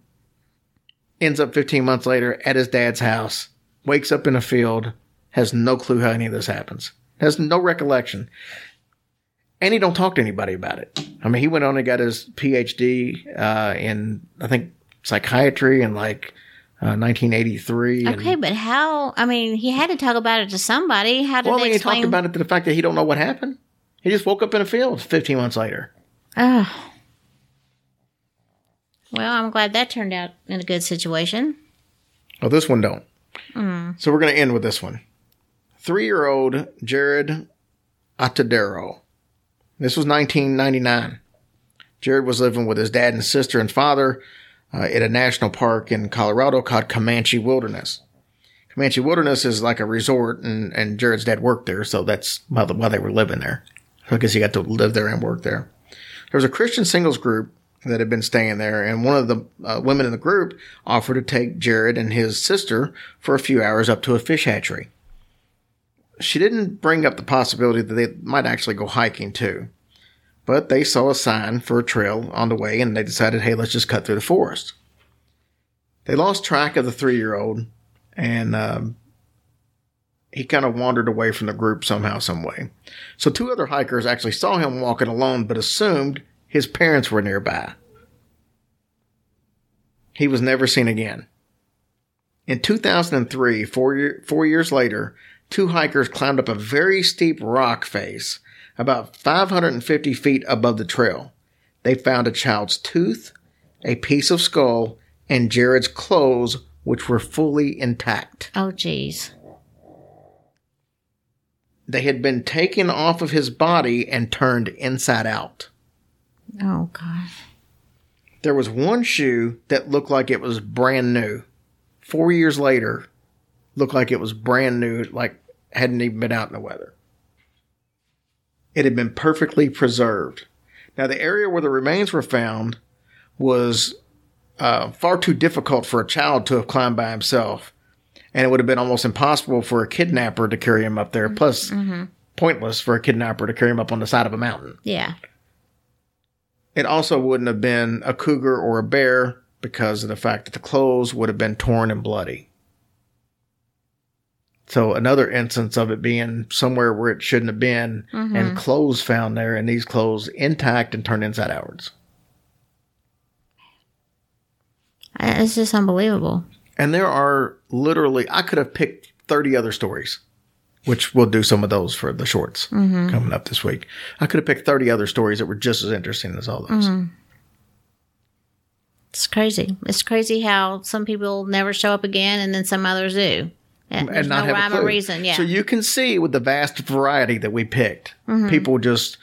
Ends up 15 months later at his dad's house. Wakes up in a field. Has no clue how any of this happens. Has no recollection. And he don't talk to anybody about it. I mean, he went on and got his PhD uh, in, I think, psychiatry in like uh, 1983. and- Okay, but how? I mean, he had to talk about it to somebody. How did well, I they mean, he explain? talked about it to the fact that he don't know what happened. He just woke up in a field 15 months later. Oh. Well, I'm glad that turned out in a good situation. Oh, this one don't. So we're going to end with this one. Three-year-old Jaryd Atadero. This was 1999. Jaryd was living with his dad and sister and father uh, at a national park in Colorado called Comanche Wilderness. Comanche Wilderness is like a resort, and, and Jaryd's dad worked there, so that's why, they were living there. I guess he got to live there and work there. There was a Christian singles group that had been staying there, and one of the uh, women in the group offered to take Jaryd and his sister for a few hours up to a fish hatchery. She didn't bring up the possibility that they might actually go hiking too, but they saw a sign for a trail on the way and they decided, hey, let's just cut through the forest. They lost track of the three year old and um, he kind of wandered away from the group somehow, some way. So two other hikers actually saw him walking alone, but assumed his parents were nearby. He was never seen again. In 2003, four, year, four years later, two hikers climbed up a very steep rock face about 550 feet above the trail. They found a child's tooth, a piece of skull, and Jaryd's clothes, which were fully intact. Oh, geez. They had been taken off of his body and turned inside out. Oh, God. There was one shoe that looked like it was brand new. Four years later, looked like it was brand new, like hadn't even been out in the weather. It had been perfectly preserved. Now, the area where the remains were found was uh, far too difficult for a child to have climbed by himself, and it would have been almost impossible for a kidnapper to carry him up there. Plus, pointless for a kidnapper to carry him up on the side of a mountain. Yeah. It also wouldn't have been a cougar or a bear because of the fact that the clothes would have been torn and bloody. So another instance of it being somewhere where it shouldn't have been mm-hmm. and clothes found there and these clothes intact and turned inside outwards. It's just unbelievable. And there are literally, I could have picked 30 other stories, which we'll do some of those for the shorts mm-hmm. coming up this week. I could have picked 30 other stories that were just as interesting as all those. Mm-hmm. It's crazy. It's crazy how some people never show up again and then some others do. And, and not no have rhyme a or clue. reason. Yeah. So you can see with the vast variety that we picked, mm-hmm. people just,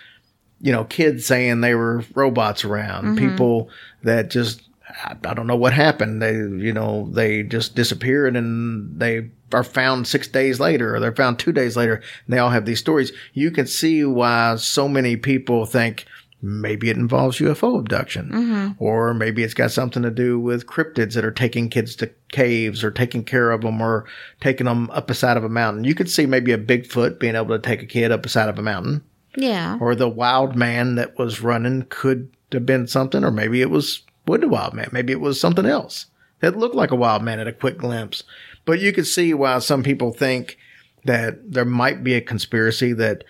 you know, kids saying they were robots around, people that just, I, I don't know what happened. They, you know, they just disappeared and they are found six days later or they're found two days later. And they all have these stories. You can see why so many people think, Maybe it involves UFO abduction, mm-hmm. or maybe it's got something to do with cryptids that are taking kids to caves or taking care of them or taking them up a side of a mountain. You could see maybe a Bigfoot being able to take a kid up a side of a mountain, yeah. or the wild man that was running could have been something, or maybe it was would a wild man. Maybe it was something else that looked like a wild man at a quick glimpse. But you could see why some people think that there might be a conspiracy that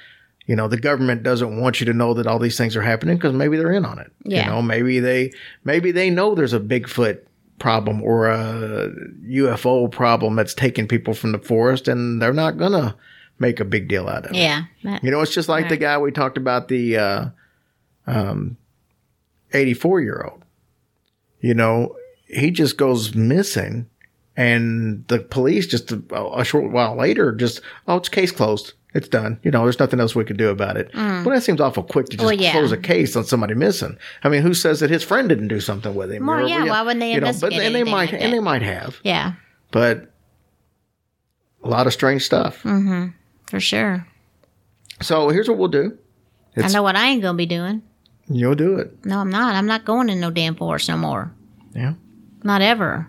you know the government doesn't want you to know that all these things are happening because maybe they're in on it. Yeah. You know, maybe they maybe they know there's a Bigfoot problem or a UFO problem that's taking people from the forest, and they're not gonna make a big deal out of it. Yeah. That- You know, it's just like the guy we talked about, the uh, um, 84 year old. You know, he just goes missing, and the police just a, a short while later just, oh, it's case closed. It's done. You know, there's nothing else we could do about it. But that seems awful quick to just Mm. Well, yeah. close a case on somebody missing. I mean, who says that his friend didn't do something with him? Well, Or, yeah, why wouldn't they you know, investigate But and they might, like and they might have, Yeah, but a lot of strange stuff. Mm. for sure. So here's what we'll do. I know what I ain't gonna be doing. You'll do it. No, I'm not. I'm not going in no damn forest no more. Yeah. Not ever.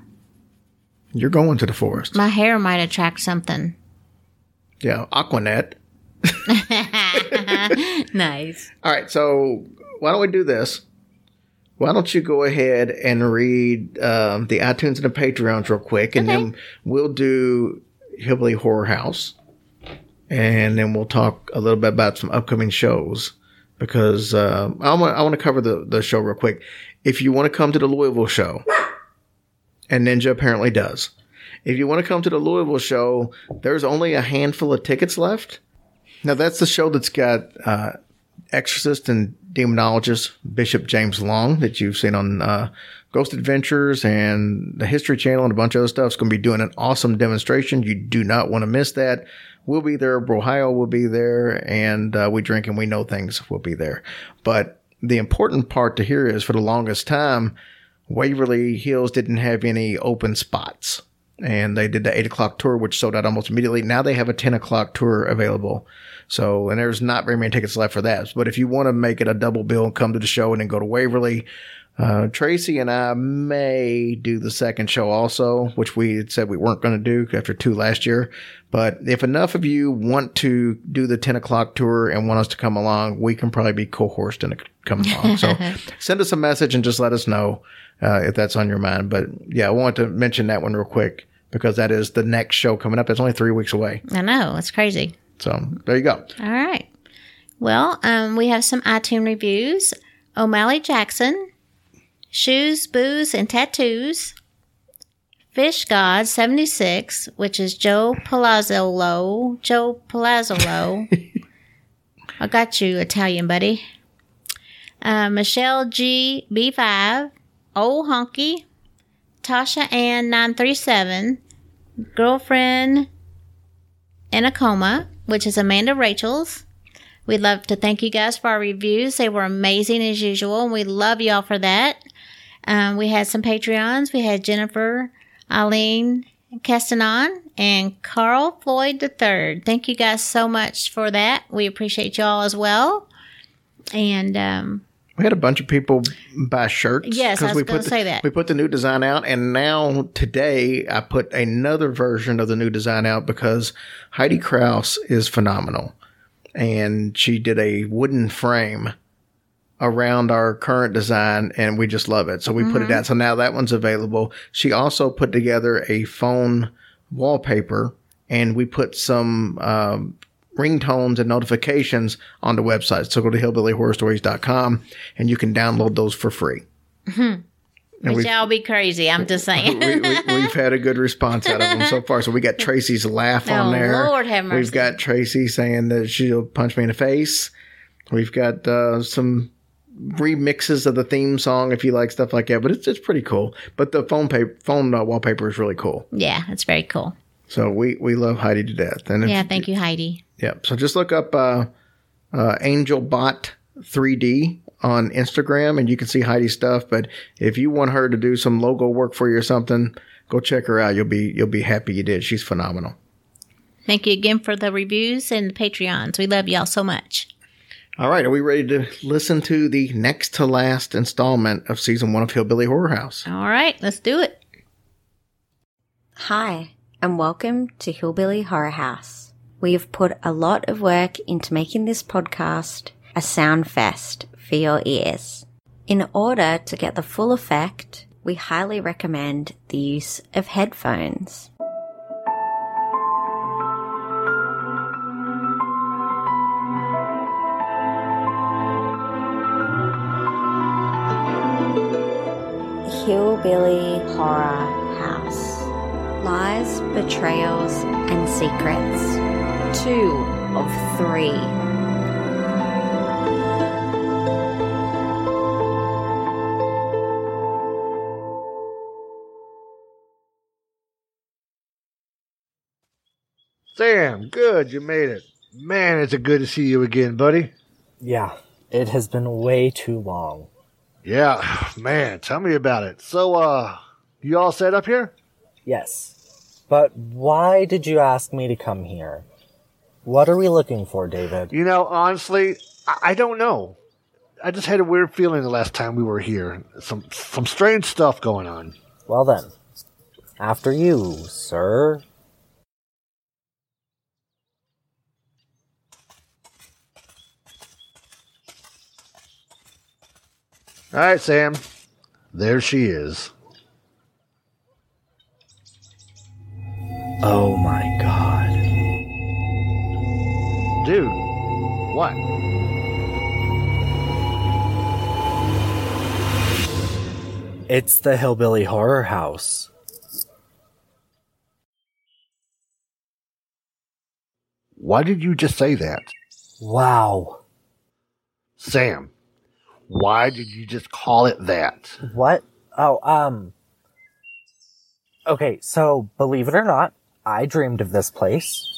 You're going to the forest. My hair might attract something. Yeah. Aquanet. Nice. All right, so why don't we do this? Why don't you go ahead and read um, the iTunes and the Patreons real quick, and then we'll do Hillbilly Horror House, and then we'll talk a little bit about some upcoming shows because uh, I want I want to cover the the show real quick. If you want to come to the Louisville show, and Ninja apparently does. If you want to come to the Louisville show, there's only a handful of tickets left. Now that's the show that's got uh, exorcist and demonologist Bishop James Long that you've seen on uh, Ghost Adventures and the History Channel and a bunch of other stuff. It's going to be doing an awesome demonstration. You do not want to miss that. We'll be there. Brohio will be there, and uh, we drink and we know things will be there. But the important part to hear is for the longest time, Waverly Hills didn't have any open spots. And they did the eight o'clock tour, which sold out almost immediately. Now they have a 10 o'clock tour available. So, and there's not very many tickets left for that. But if you want to make it a double bill and come to the show and then go to Waverly, uh, Tracy and I may do the second show also, which we had said we weren't going to do after two last year. But if enough of you want to do the 10 o'clock tour and want us to come along, we can probably be coerced into coming along. So send us a message and just let us know uh, if that's on your mind. But yeah, I want to mention that one real quick because that is the next show coming up. It's only three weeks away. I know. It's crazy. So there you go. All right. Well, um, we have some iTunes reviews. O'Malley Jackson, Shoes, Booze, and Tattoos. Fish God 76, which is Joe Palazzolo. Joe Palazzolo. I got you, Italian buddy. Uh, Michelle G. B5. Old Honky. Tasha Ann 937. Girlfriend in a coma, which is Amanda Rachel's. We'd love to thank you guys for our reviews. They were amazing as usual, and we love y'all for that. Um, we had some Patreons. We had Jennifer, Eileen Castanon, and Carl Floyd III. Thank you guys so much for that. We appreciate y'all as well. And um, We had a bunch of people buy shirts. Yes, I was we put the- say that. We put the new design out, and now today I put another version of the new design out because Heidi Kraus is phenomenal. And she did a wooden frame around our current design, and we just love it. So we put Mm-hmm. it out. So now that one's available. She also put together a phone wallpaper, and we put some um, ringtones and notifications on the website. So go to hillbillyhorrorstories.com and you can download those for free. And which y'all be crazy. I'm just saying. we, we, we've had a good response out of them so far. So we got Tracy's laugh on Oh, there. Lord have mercy. We've got Tracy saying that she'll punch me in the face. We've got uh, some remixes of the theme song if you like stuff like that. But it's it's pretty cool. But the phone paper, phone uh, wallpaper is really cool. yeah, it's very cool. So we we love Heidi to death. And if- Yeah, thank you, Heidi. yeah. So just look up uh, uh, AngelBot 3D on Instagram, and you can see Heidi's stuff. But if you want her to do some logo work for you or something, go check her out. You'll be you'll be happy you did. She's phenomenal. Thank you again for the reviews and the Patreons. We love y'all so much. All right, are we ready to listen to the next to last installment of season one of Hillbilly Horror House? All right, let's do it. Hi, and welcome to Hillbilly Horror House. We have put a lot of work into making this podcast a sound fest for your ears. In order to get the full effect, we highly recommend the use of headphones. Hillbilly Horror House. Lies, betrayals, and secrets. Two of three. Sam, good, you made it. Man, it's a good to see you again, buddy. Yeah, it has been way too long. Yeah, man, tell me about it. So, uh, you all set up here? Yes. But why did you ask me to come here? What are we looking for, David? You know, honestly, I, I don't know. I just had a weird feeling the last time we were here. Some some strange stuff going on. Well then, after you, sir. All right, Sam. There she is. Oh my god. Dude, what? It's the Hillbilly Horror House. Why did you just say that? Wow. Sam, why did you just call it that? What? Oh, um. Okay, so believe it or not, I dreamed of this place.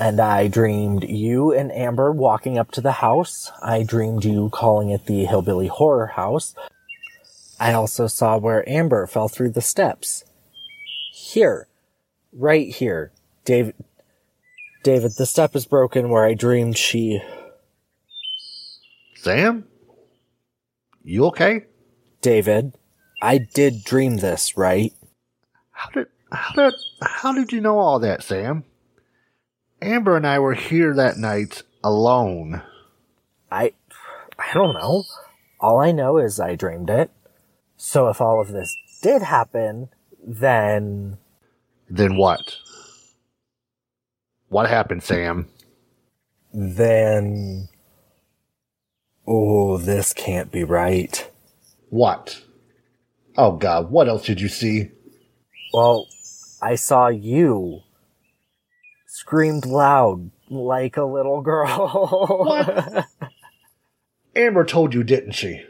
And I dreamed you and Amber walking up to the house. I dreamed you calling it the Hillbilly Horror House. I also saw where Amber fell through the steps. Here. Right here. David. David, the step is broken where I dreamed she. Sam? You okay? David, I did dream this, right? How did how did how did you know all that, Sam? Amber and I were here that night alone. I I don't know. All I know is I dreamed it. So if all of this did happen, then Then what? What happened, Sam? then Oh, this can't be right. What? Oh god, what else did you see? Well, I saw you screamed loud like a little girl. What? Amber told you, didn't she?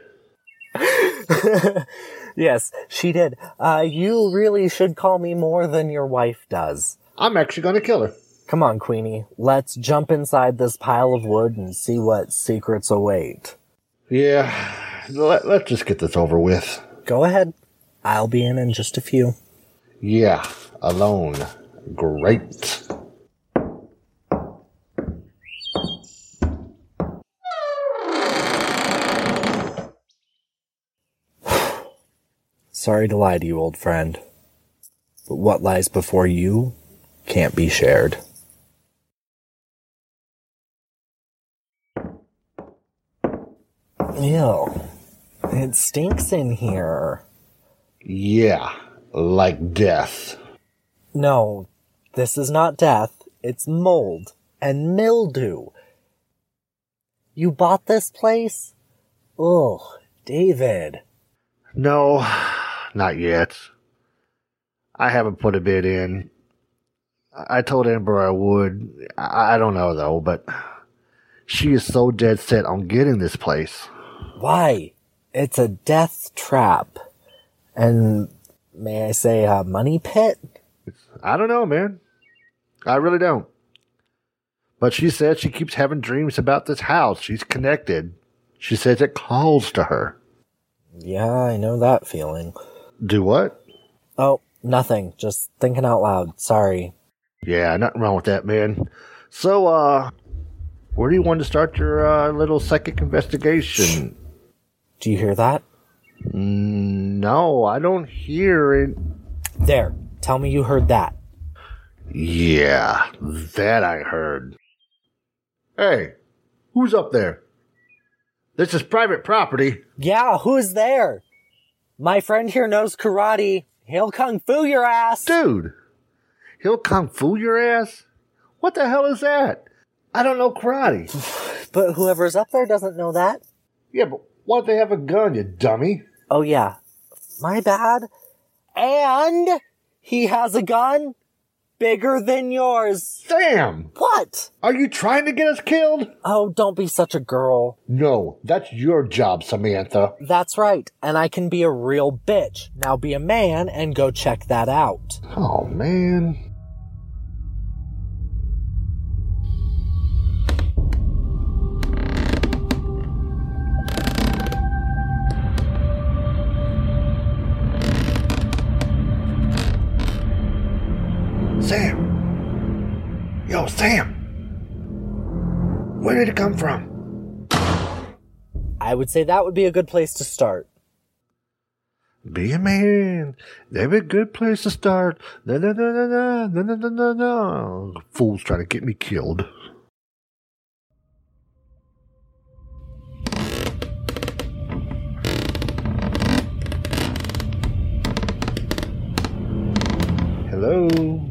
yes, she did. Uh, you really should call me more than your wife does. I'm actually gonna kill her. Come on, Queenie. Let's jump inside this pile of wood and see what secrets await. Yeah, let, let's just get this over with. Go ahead. I'll be in in just a few. Yeah, alone. Great. Sorry to lie to you, old friend. But what lies before you can't be shared. Ew. It stinks in here. Yeah, like death. No, this is not death. It's mold and mildew. You bought this place? Ugh, David. No, not yet. I haven't put a bid in. I told Amber I would. I don't know though, but she is so dead set on getting this place. Why? It's a death trap. And may I say a money pit? I don't know, man. I really don't. But she said she keeps having dreams about this house. She's connected. She says it calls to her. Yeah, I know that feeling. Do what? Oh, nothing. Just thinking out loud. Sorry. Yeah, nothing wrong with that, man. So, uh, where do you want to start your uh, little psychic investigation? Do you hear that? Mm, no, I don't hear it. There. Tell me you heard that. Yeah, that I heard. Hey, who's up there? This is private property. Yeah, who's there? My friend here knows karate. He'll kung fu your ass. Dude, he'll kung fu your ass? What the hell is that? I don't know karate. But whoever's up there doesn't know that. Yeah, but why don't they have a gun, you dummy? Oh yeah. My bad. And he has a gun bigger than yours. Sam, What? are you trying to get us killed? Oh, don't be such a girl. No, that's your job, Samantha. That's right. And I can be a real bitch. Now be a man and go check that out. Oh, man. Sam! Yo, Sam! Where did it come from? I would say that would be a good place to start. Be a man. That'd be a good place to start. No, no, no, no, no, no, no, no, no. Fools trying to get me killed. Hello?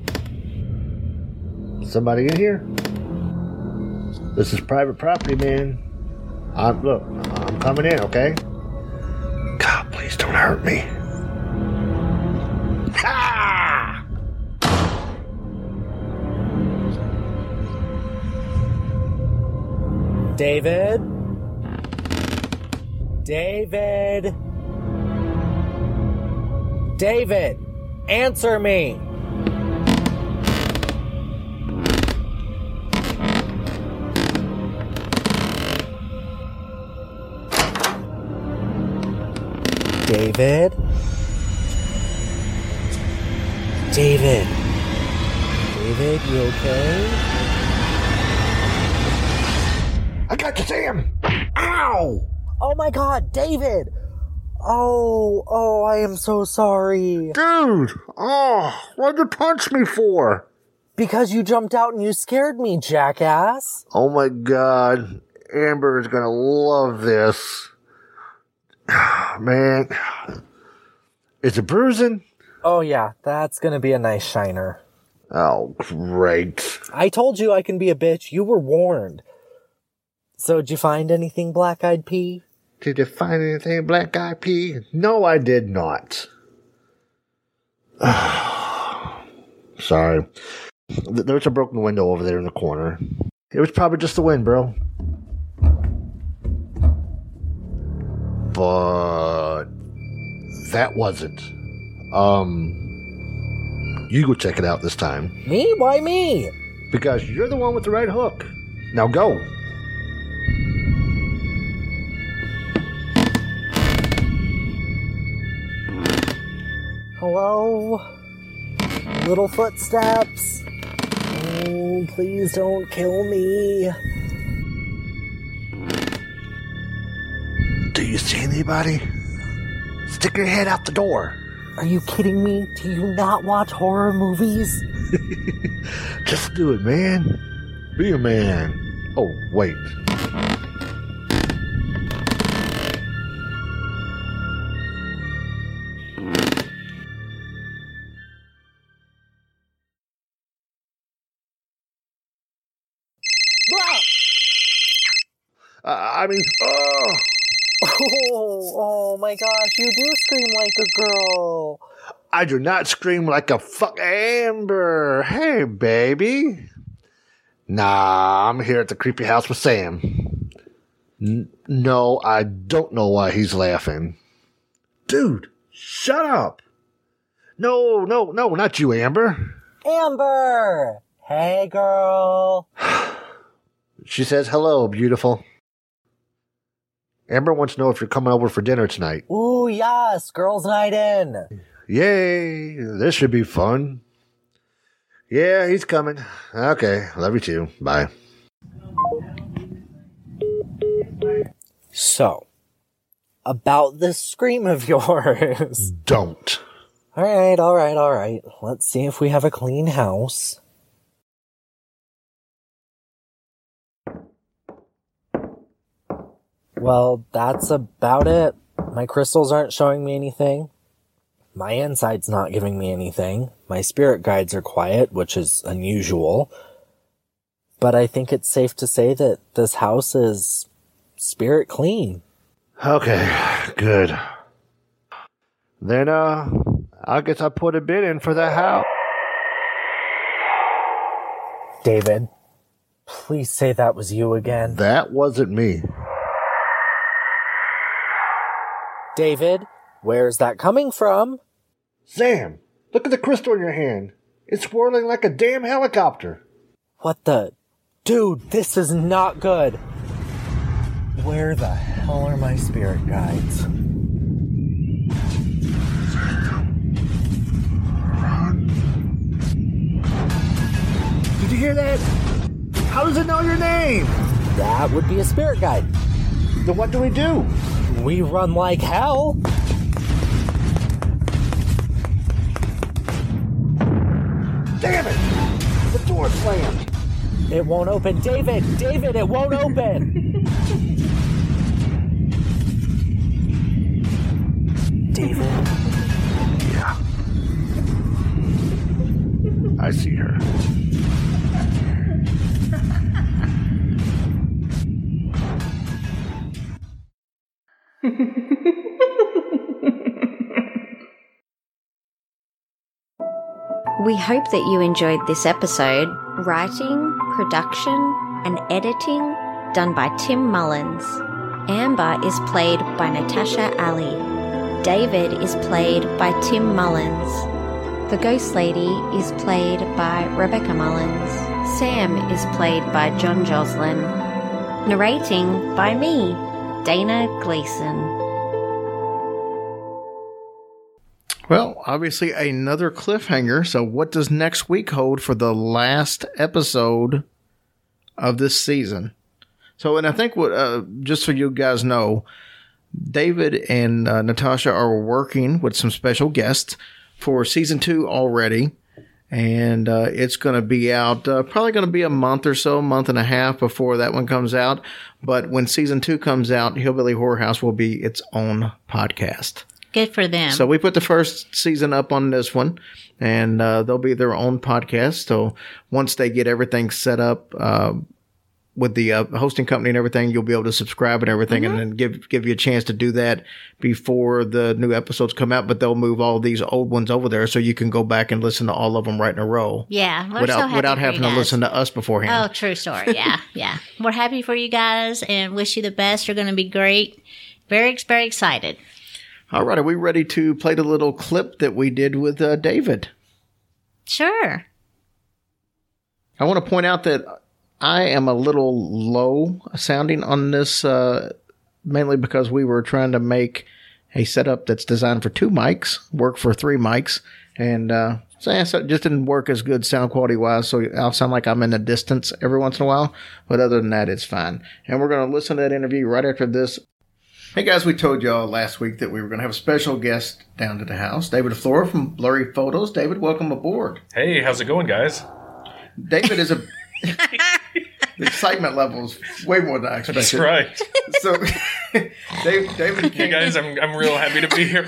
Somebody in here? This is private property, man. I'm, look, I'm coming in, okay? God, please don't hurt me. Ah! David? David? David, answer me! David? David? David, you okay? I got you, Sam! Ow! Oh my god, David! Oh, oh, I am so sorry. Dude! Oh, what'd you punch me for? Because you jumped out and you scared me, jackass. Oh my god. Amber is gonna love this. Man. Is it bruising? Oh yeah, that's gonna be a nice shiner. Oh, great. I told you I can be a bitch. You were warned. So, did you find anything, Black Eyed Pea? Did you find anything, Black Eyed Pea? No, I did not. Sorry. There's a broken window over there in the corner. It was probably just the wind, bro. But that wasn't. Um, you go check it out this time Me? Why me? because you're the one with the right hook. Now go. Hello? Little footsteps? Oh, please don't kill me. Do you see anybody? Stick your head out the door. Are you kidding me? Do you not watch horror movies? Just do it, man. Be a man. Oh, wait. Uh, I mean, oh, Oh, oh my gosh, you do scream like a girl. I do not scream like a fuck Amber. Hey, baby. Nah, I'm here at the creepy house with Sam. N- no, I don't know why he's laughing. Dude, shut up. No, no, no, not you, Amber. Amber! Hey, girl. She says, hello, beautiful. Amber wants to know if you're coming over for dinner tonight. Ooh, yes, girls' night in. Yay, this should be fun. Yeah, he's coming. Okay, love you too. Bye. So, about this scream of yours. Don't. all right, all right, all right. Let's see if we have a clean house. Well, that's about it. My crystals aren't showing me anything. My inside's not giving me anything. My spirit guides are quiet, which is unusual. But I think it's safe to say that this house is spirit clean. Okay, good. Then, uh, I guess I put a bid in for the house. David, please say that was you again. That wasn't me. David, where's that coming from? Sam, look at the crystal in your hand. It's whirling like a damn helicopter. What the? Dude, this is not good. Where the hell are my spirit guides? Did you hear that? How does it know your name? That would be a spirit guide. Then what do we do? We run like hell. Damn it! The door slammed. It won't open. David, David, it won't open. David, Yeah. I see her. We hope that you enjoyed this episode. Writing, production, and editing done by Tim Mullins. Amber is played by Natasha Ali. David is played by Tim Mullins. The Ghost Lady is played by Rebecca Mullins. Sam is played by John Joslin. Narrating by me, Dana Gleason. Well, obviously another cliffhanger. So, what does next week hold for the last episode of this season? So, and I think what, uh, just so you guys know, David and uh, Natasha are working with some special guests for season two already. And uh, it's going to be out uh, probably going to be a month or so, month and a half before that one comes out. But when season two comes out, Hillbilly Horror House will be its own podcast. Good for them. So we put the first season up on this one, and uh, they'll be their own podcast. So once they get everything set up uh, with the uh, hosting company and everything, you'll be able to subscribe and everything, and then give give you a chance to do that before the new episodes come out. But they'll move all these old ones over there, so you can go back and listen to all of them right in a row yeah, we're so without happy without for you having to guys. listen to us beforehand. Oh, true story. Yeah, yeah. We're happy for you guys and wish you the best. You're going to be great. Very, very excited. All right, are we ready to play the little clip that we did with uh, David? Sure. I want to point out that I am a little low sounding on this, uh, mainly because we were trying to make a setup that's designed for two mics work for three mics, and uh, so, yeah, so it just didn't work as good sound quality wise. So I'll sound like I'm in the distance every once in a while, but other than that, it's fine. And we're going to listen to that interview right after this. Hey guys, we told y'all last week that we were going to have a special guest down to the house, David Flora from Blurry Photos. David, welcome aboard. Hey, how's it going, guys? David is a. the excitement level is way more than I expected. That's right. So, Dave, David You came. guys, I'm, I'm real happy to be here.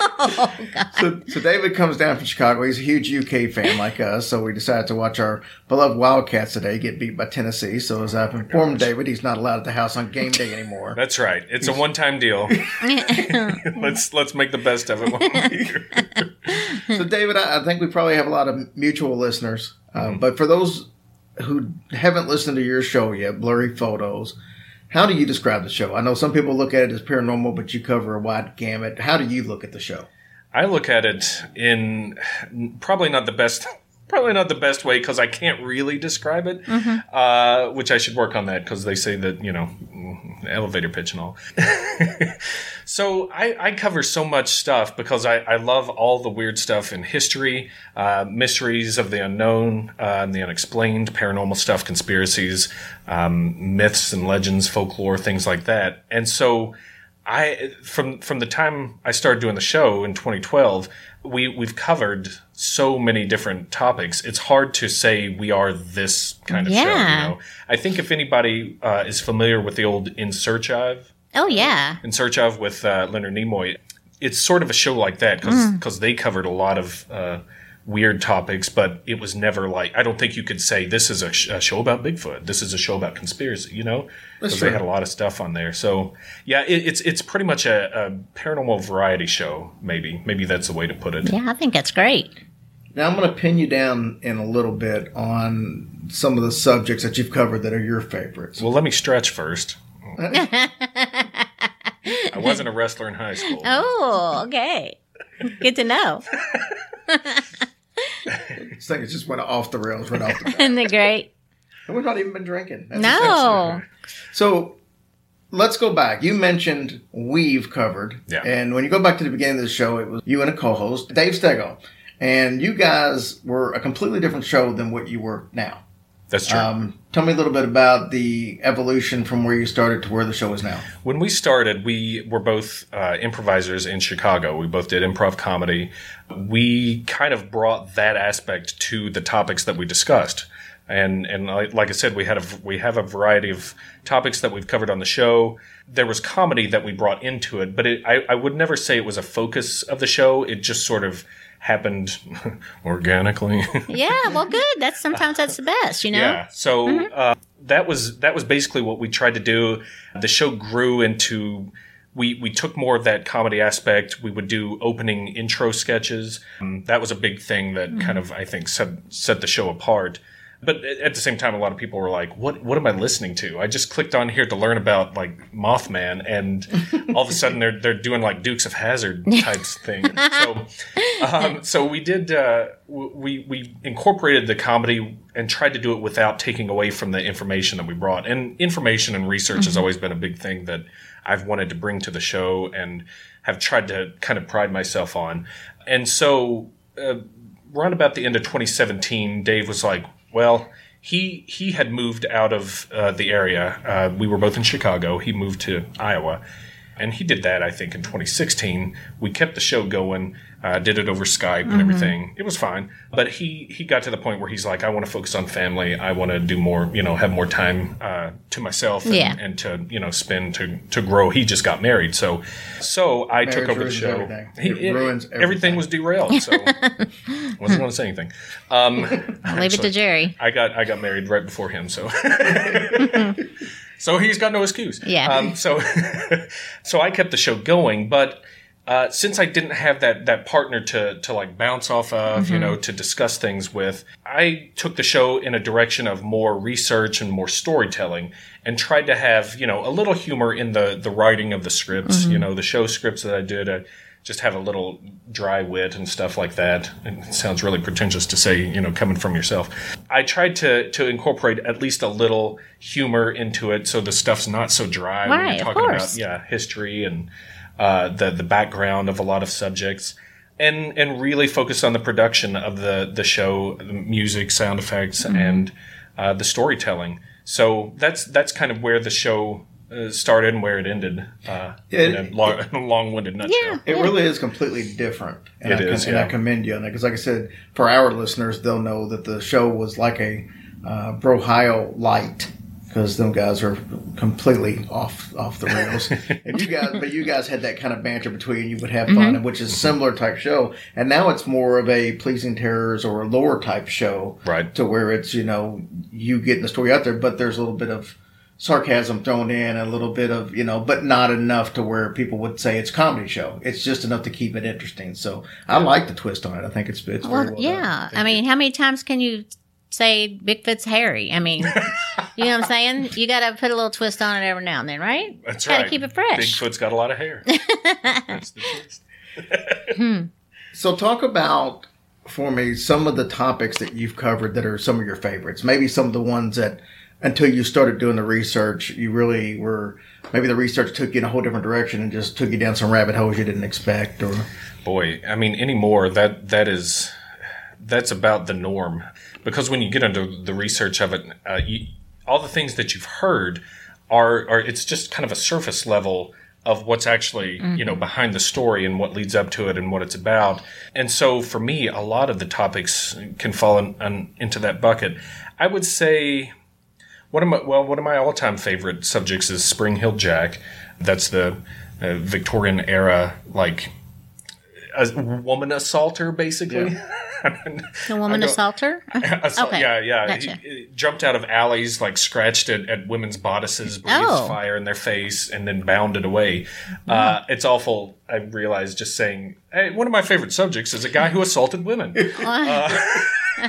Oh so, so David comes down from Chicago. He's a huge UK fan like us. So we decided to watch our beloved Wildcats today get beat by Tennessee. So as I've oh informed David, he's not allowed at the house on game day anymore. That's right. It's a one-time deal. let's let's make the best of it. while we're here. So David, I, I think we probably have a lot of mutual listeners. Uh, Mm-hmm. But for those who haven't listened to your show yet, Blurry Photos, how do you describe the show? I know some people look at it as paranormal, but you cover a wide gamut. How do you look at the show? I look at it in probably not the best, probably not the best way because I can't really describe it. Uh, which I should work on that because they say that you know, elevator pitch and all. so I, I cover so much stuff because I, I love all the weird stuff in history, uh, mysteries of the unknown, uh, and the unexplained, paranormal stuff, conspiracies, um, myths and legends, folklore, things like that. And so. I from from the time I started doing the show in 2012, we we've covered so many different topics. It's hard to say we are this kind of show. You know, I think if anybody uh, is familiar with the old In Search of, Oh, yeah. In Search of with uh, Leonard Nimoy, it's sort of a show like that because because they covered a lot of. Uh, Weird topics, but it was never like I don't think you could say this is a, sh- a show about Bigfoot. This is a show about conspiracy. You know, because they had a lot of stuff on there. So yeah, it, it's it's pretty much a, a paranormal variety show. Maybe maybe that's the way to put it. Yeah, I think that's great. Now I'm going to pin you down in a little bit on some of the subjects that you've covered that are your favorites. Well, let me stretch first. I wasn't a wrestler in high school. Oh, okay. Good to know. This thing has just went off the rails right off the bat. Isn't that great? And we've not even been drinking. That's No. So let's go back. You mentioned we've covered. Yeah. And when you go back to the beginning of the show, it was you and a co-host, Dave Stego. and you guys were a completely different show than what you were now. That's true. Um, tell me a little bit about the evolution from where you started to where the show is now. when we started, we were both uh, improvisers in Chicago. We both did improv comedy. We kind of brought that aspect to the topics that we discussed. And and like, I said, we had a we have a variety of topics that we've covered on the show. There was comedy that we brought into it, but it, I, I would never say it was a focus of the show. It just sort of happened organically. Yeah, well, good. That's sometimes that's the best, you know. Yeah. So uh, that was that was basically what we tried to do. The show grew into we we took more of that comedy aspect. We would do opening intro sketches. Um, that was a big thing that kind of I think set set the show apart. But at the same time, a lot of people were like, "What? What am I listening to?" I just clicked on here to learn about like Mothman, and all of a sudden they're they're doing like Dukes of Hazzard types thing. So, um, so we did. Uh, we we incorporated the comedy and tried to do it without taking away from the information that we brought. And information and research has always been a big thing that I've wanted to bring to the show and have tried to kind of pride myself on. And so, uh, around about the end of 2017, Dave was like, "Well." He, he had moved out of uh, the area. Uh, we were both in Chicago. He moved to Iowa. And he did that, I think, in 2016. We kept the show going, uh, did it over Skype and everything. It was fine. But he, he got to the point where he's like, I want to focus on family. I want to do more, you know, have more time uh, to myself and, Yeah. and to, you know, spend to, to grow. He just got married. So so I took over the show. everything. He- It ruins everything. everything. was derailed. So wasn't going to say anything. Um, I'll leave it to Jerry. I got I got married right before him, so so he's got no excuse. Yeah. Um, so so I kept the show going, but uh, since I didn't have that that partner to to like bounce off of, you know, mm-hmm. to discuss things with, I took the show in a direction of more research and more storytelling, and tried to have you know a little humor in the the writing of the scripts. Mm-hmm. You know, the show scripts that I did. I, just have a little dry wit and stuff like that. It sounds really pretentious to say, you know, coming from yourself. I tried to to incorporate at least a little humor into it, so the stuff's not so dry when you're talking about yeah history and uh, the the background of a lot of subjects. And, and really focus on the production of the, the show, the music, sound effects, Mm-hmm. and uh, the storytelling. So that's that's kind of where the show uh, started and where it ended uh, in a long, long-winded nutshell. Yeah. It really is completely different. And It I, is, and I commend you on it because, like I said, for our listeners, they'll know that the show was like a uh, Brohio light because them guys are completely off off the rails. and you guys, but you guys had that kind of banter between you would have fun, Mm-hmm. which is similar type show. And now it's more of a pleasing terrors or a lore type show, Right. To where it's you know you getting the story out there, but there's a little bit of sarcasm thrown in, and a little bit of you know, but not enough to where people would say it's a comedy show. It's just enough to keep it interesting. So I like the twist on it. I think it's it's very Well, well done. yeah. I mean, how many times can you say Bigfoot's hairy? I mean, you know what I'm saying? You got to put a little twist on it every now and then, right? That's Gotta right. keep it fresh. Bigfoot's got a lot of hair. That's the twist. Hmm. So talk about for me some of the topics that you've covered that are some of your favorites. Maybe some of the ones that until you started doing the research, you really were maybe the research took you in a whole different direction and just took you down some rabbit holes you didn't expect or Boy, I mean, anymore that that is that's about the norm because when you get into the research of it, uh, you, all the things that you've heard are are it's just kind of a surface level of what's actually you know behind the story and what leads up to it and what it's about. And so for me, a lot of the topics can fall in, in, into that bucket. I would say one of my well, one of my all-time favorite subjects is Spring-heeled Jack. That's the uh, Victorian era, like a woman assaulter, basically. The woman I assaulter? Assault- Okay, Yeah, yeah. gotcha. He, he jumped out of alleys, like scratched at, at women's bodices, breathed Oh. fire in their face, and then bounded away. Uh, it's awful. I realized just saying, hey, one of my favorite subjects is a guy who assaulted women. Uh,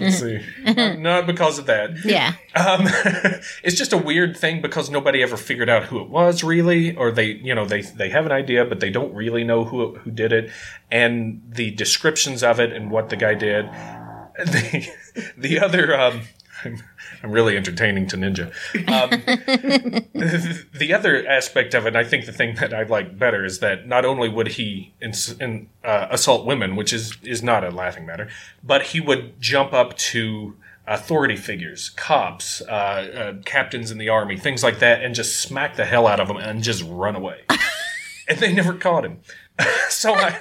let's see. Uh, not because of that. yeah. Um, it's just a weird thing because nobody ever figured out who it was really, or they, you know, they they have an idea, but they don't really know who who did it, and the descriptions of it and what the guy did. The the other, um, I'm I'm really entertaining to Ninja. Um, the other aspect of it, I think the thing that I like better is that not only would he ins- in, uh, assault women, which is is not a laughing matter, but he would jump up to authority figures, cops, uh, uh, captains in the army, things like that, and just smack the hell out of them and just run away. and they never caught him. so I,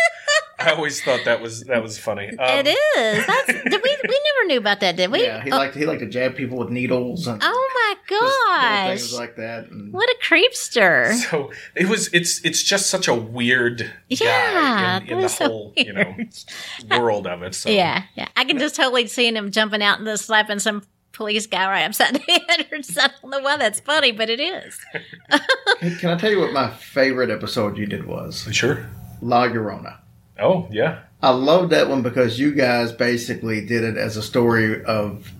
I always thought that was that was funny. Um, it is. That's did we we never knew about that, did we? Yeah, he liked he liked to jab people with needles and Oh my little gosh! things like that. And What a creepster! So it was. It's it's just such a weird Yeah, guy in, in the was so whole you know world of it. So Yeah, yeah. I can just totally see him jumping out and just slapping some police guy right upside the head or something. I don't know why that's funny, but it is. Hey, can I tell you what my favorite episode you did was? sure. La Llorona. Oh yeah. I love that one because you guys basically did it as a story of.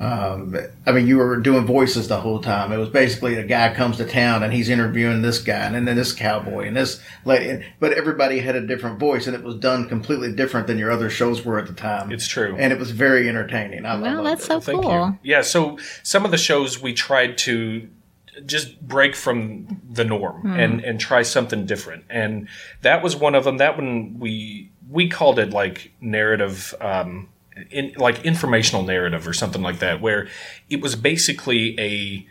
Um, I mean, you were doing voices the whole time. It was basically a guy comes to town and he's interviewing this guy and then this cowboy and this lady, but everybody had a different voice and it was done completely different than your other shows were at the time. It's true. and it was very entertaining. I Well, that's it. so Thank cool. you. Yeah. So some of the shows we tried to just break from the norm Hmm. and and try something different, and that was one of them. That one we we called it like narrative. Um, in, like informational narrative or something like that, where it was basically a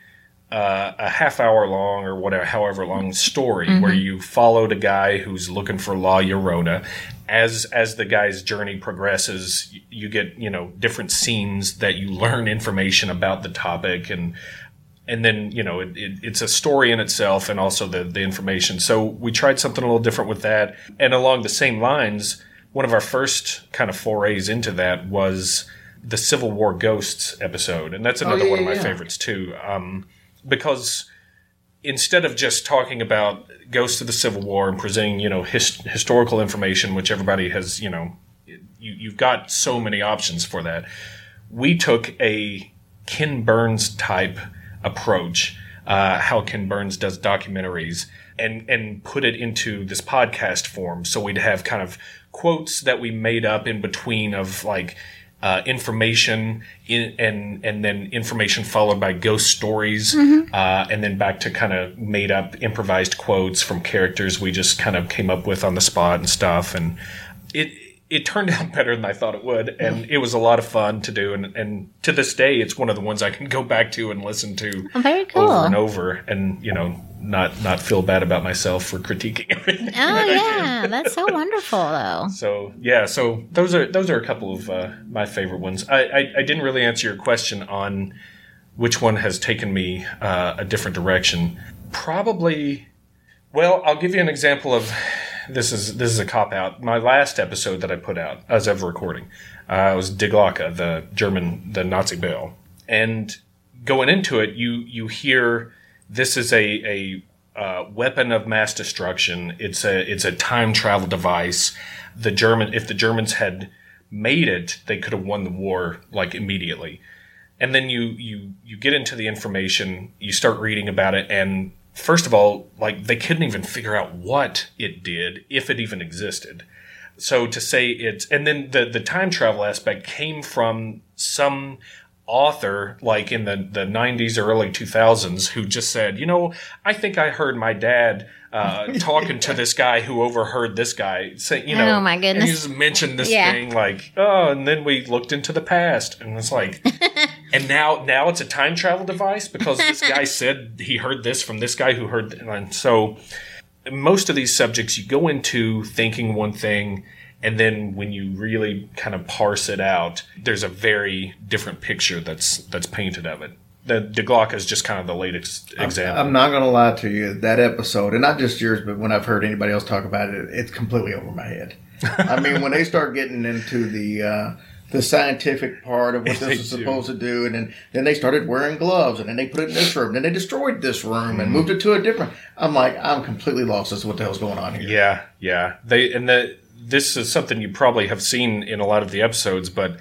uh, a half hour long or whatever, however long story where you followed a guy who's looking for La Llorona. As as the guy's journey progresses, you get you know different scenes that you learn information about the topic and and then you know it, it, it's a story in itself and also the the information. So we tried something a little different with that, and along the same lines, one of our first kind of forays into that was the Civil War Ghosts episode, and that's another yeah, one of my yeah. favorites too, um, because instead of just talking about ghosts of the Civil War and presenting you know his, historical information, which everybody has you know you, you've got so many options for that, we took a Ken Burns type approach, uh, how Ken Burns does documentaries, and and put it into this podcast form. So we'd have kind of quotes that we made up in between of like uh, information in, and and then information followed by ghost stories, uh, and then back to kind of made up improvised quotes from characters we just kind of came up with on the spot and stuff, and it it turned out better than I thought it would, and it was a lot of fun to do, and and to this day, it's one of the ones I can go back to and listen to Oh, very cool. over and over, and you know not not feel bad about myself for critiquing everything. Oh yeah, that's so wonderful though. So yeah, so those are those are a couple of uh, my favorite ones. I, I I didn't really answer your question on which one has taken me uh, a different direction. Probably. Well, I'll give you an example of this is this is a cop out. My last episode that I put out as of recording uh, was Die Glocke, the German the Nazi bell, and going into it, you you hear this is a a uh, weapon of mass destruction. It's a it's a time travel device. The German if the Germans had made it, they could have won the war like immediately. And then you you you get into the information, you start reading about it, and first of all, like they couldn't even figure out what it did, if it even existed. So to say it's and then the the time travel aspect came from some author like in the, the 90s or early 2000s who just said, you know, I think I heard my dad uh, talking to this guy who overheard this guy say, you know, Oh, my and he just mentioned this Yeah. thing like, oh, and then we looked into the past and it's like, and now now it's a time travel device because this guy said he heard this from this guy who heard, and so most of these subjects you go into thinking one thing and then when you really kind of parse it out there's a very different picture that's that's painted of it the Die Glocke is just kind of the latest example I'm not going to lie to you. That episode, and not just yours, but when I've heard anybody else talk about it, it's completely over my head. I mean, when they start getting into the uh, the scientific part of what this is do. supposed to do, and then, then they started wearing gloves, and then they put it in this room, And then they destroyed this room and hmm. moved it to a different. I'm like, I'm completely lost as to what the hell's going on here. Yeah, yeah. They and the this is something you probably have seen in a lot of the episodes, but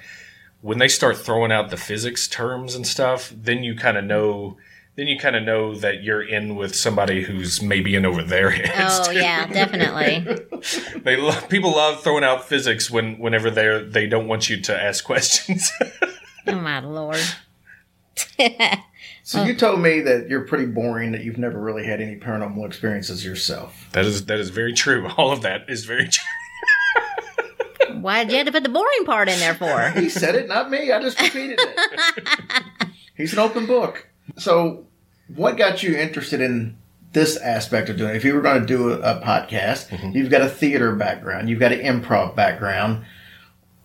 when they start throwing out the physics terms and stuff, then you kind of know. Then you kind of know that you're in with somebody who's maybe in over their heads. Oh yeah, definitely. They lo- people love throwing out physics when whenever they they don't want you to ask questions. Oh my lord. So oh. you told me that you're pretty boring, that you've never really had any paranormal experiences yourself. That is that is very true. All of that is very true. Why did you have to put the boring part in there for? He said it, not me. I just repeated it. He's an open book. So, what got you interested in this aspect of doing it? If you were going to do a, a podcast, you've got a theater background, you've got an improv background.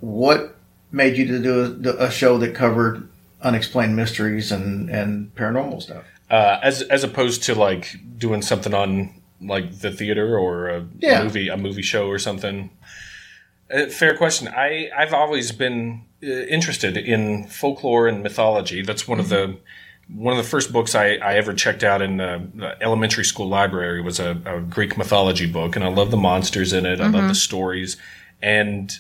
What made you to do a, a show that covered unexplained mysteries and, and paranormal stuff? Uh, as as opposed to like doing something on like the theater or a Yeah. movie a movie show or something. Uh, fair question. I I've always been uh, interested in folklore and mythology. That's one of the one of the first books I, I ever checked out in the, the elementary school library was a, a Greek mythology book, and I love the monsters in it. I love the stories, and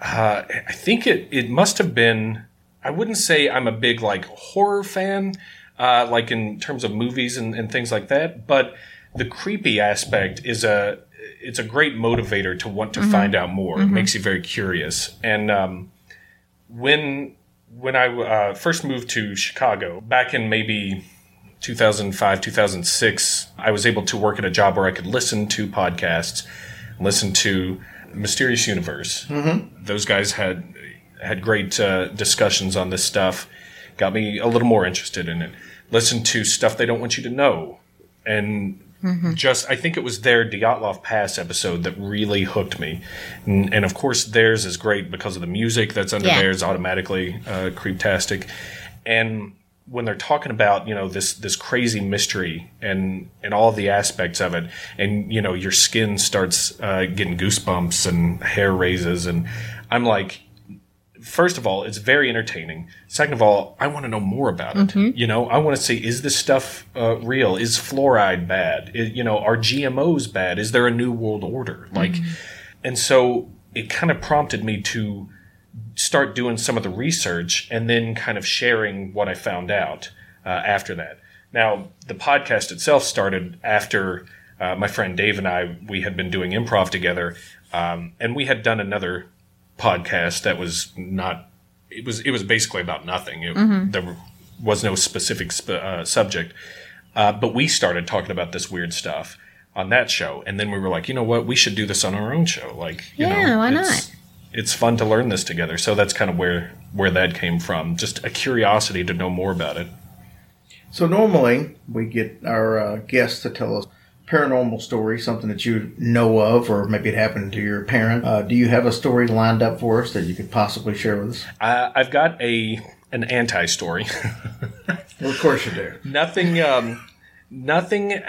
uh, I think it it must have been. I wouldn't say I'm a big like horror fan, uh, like in terms of movies and, and things like that, but the creepy aspect is a it's a great motivator to want to find out more. It makes you very curious, and um, when when I uh, first moved to Chicago back in maybe 2005, 2006, I was able to work at a job where I could listen to podcasts, listen to Mysterious Universe. Mm-hmm. Those guys had had great uh, discussions on this stuff, got me a little more interested in it. Listen to stuff they don't want you to know, and just I think it was their Dyatlov Pass episode that really hooked me, and, and of course theirs is great because of the music that's under Yeah. there. Is automatically uh, creeptastic, and when they're talking about you know this this crazy mystery and and all the aspects of it, and you know your skin starts uh, getting goosebumps and hair raises, and I'm like, first of all, it's very entertaining. Second of all, I want to know more about it. You know, I want to see is this stuff uh, real? Is fluoride bad? I- you know, are GMOs bad? Is there a new world order? Like, and so it kind of prompted me to start doing some of the research and then kind of sharing what I found out uh, after that. Now, the podcast itself started after uh, my friend Dave and I we had been doing improv together, um, and we had done another podcast that was not. It was it was basically about nothing. It, There was no specific sp- uh, subject, uh, but we started talking about this weird stuff on that show, and then we were like, you know what, we should do this on our own show. Like, you Yeah, know, why it's- not? It's fun to learn this together. So that's kind of where where that came from. Just a curiosity to know more about it. So normally we get our uh, guests to tell us paranormal story, something that you know of, or maybe it happened to your parent. Uh, do you have a story lined up for us that you could possibly share with us? Uh, I've got a an anti story. Well, of course you do. nothing um, nothing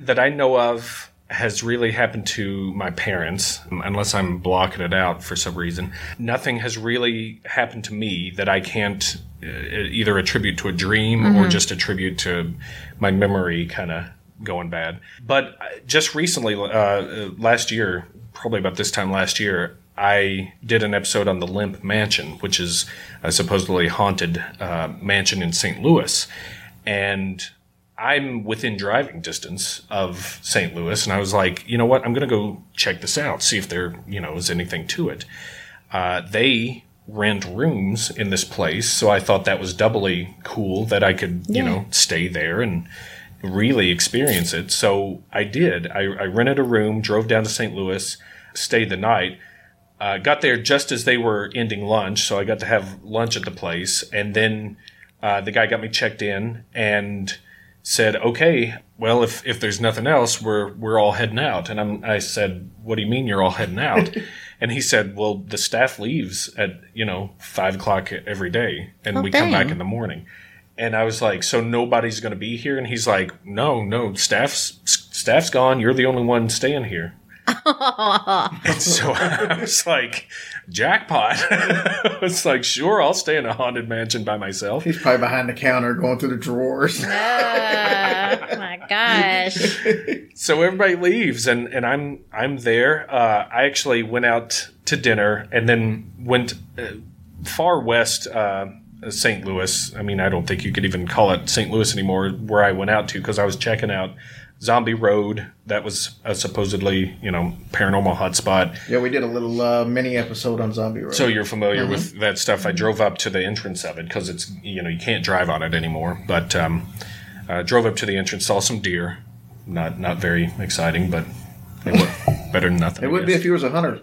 that I know of has really happened to my parents unless I'm blocking it out for some reason. Nothing has really happened to me that I can't uh, either attribute to a dream or just attribute to my memory kind of going bad. But uh, just recently uh, uh, last year, probably about this time last year, I did an episode on the Lemp Mansion, which is a supposedly haunted uh, mansion in St. Louis. And I'm within driving distance of St. Louis, and I was like, you know what? I'm going to go check this out, see if there, you know, is anything to it. Uh, they rent rooms in this place, so I thought that was doubly cool that I could, you know, stay there and really experience it. So I did. I, I rented a room, drove down to St. Louis, stayed the night. Uh, got there just as they were ending lunch, so I got to have lunch at the place. And then uh, the guy got me checked in and said, "Okay, well, if if there's nothing else, we're we're all heading out." And I'm, I said, "What do you mean you're all heading out?" and he said, "Well, the staff leaves at you know five o'clock every day, and Oh, we come back in the morning." And I was like, "So nobody's going to be here?" And he's like, "No, no, staff's staff's gone. You're the only one staying here." And so I was like, jackpot. It's like, sure, I'll stay in a haunted mansion by myself. He's probably behind the counter going through the drawers. oh my gosh. So everybody leaves and, and I'm I'm there. Uh, I actually went out to dinner and then went uh, far west uh, St. Louis. I mean, I don't think you could even call it St. Louis anymore where I went out to because I was checking out Zombie Road. That was a supposedly, you know, paranormal hotspot. Yeah, we did a little uh, mini episode on Zombie Road. So you're familiar with that stuff. I drove up to the entrance of it because it's, you know, you can't drive on it anymore. But um, uh, drove up to the entrance, saw some deer. Not not very exciting, but it was better than nothing. it I would be if you was a hunter.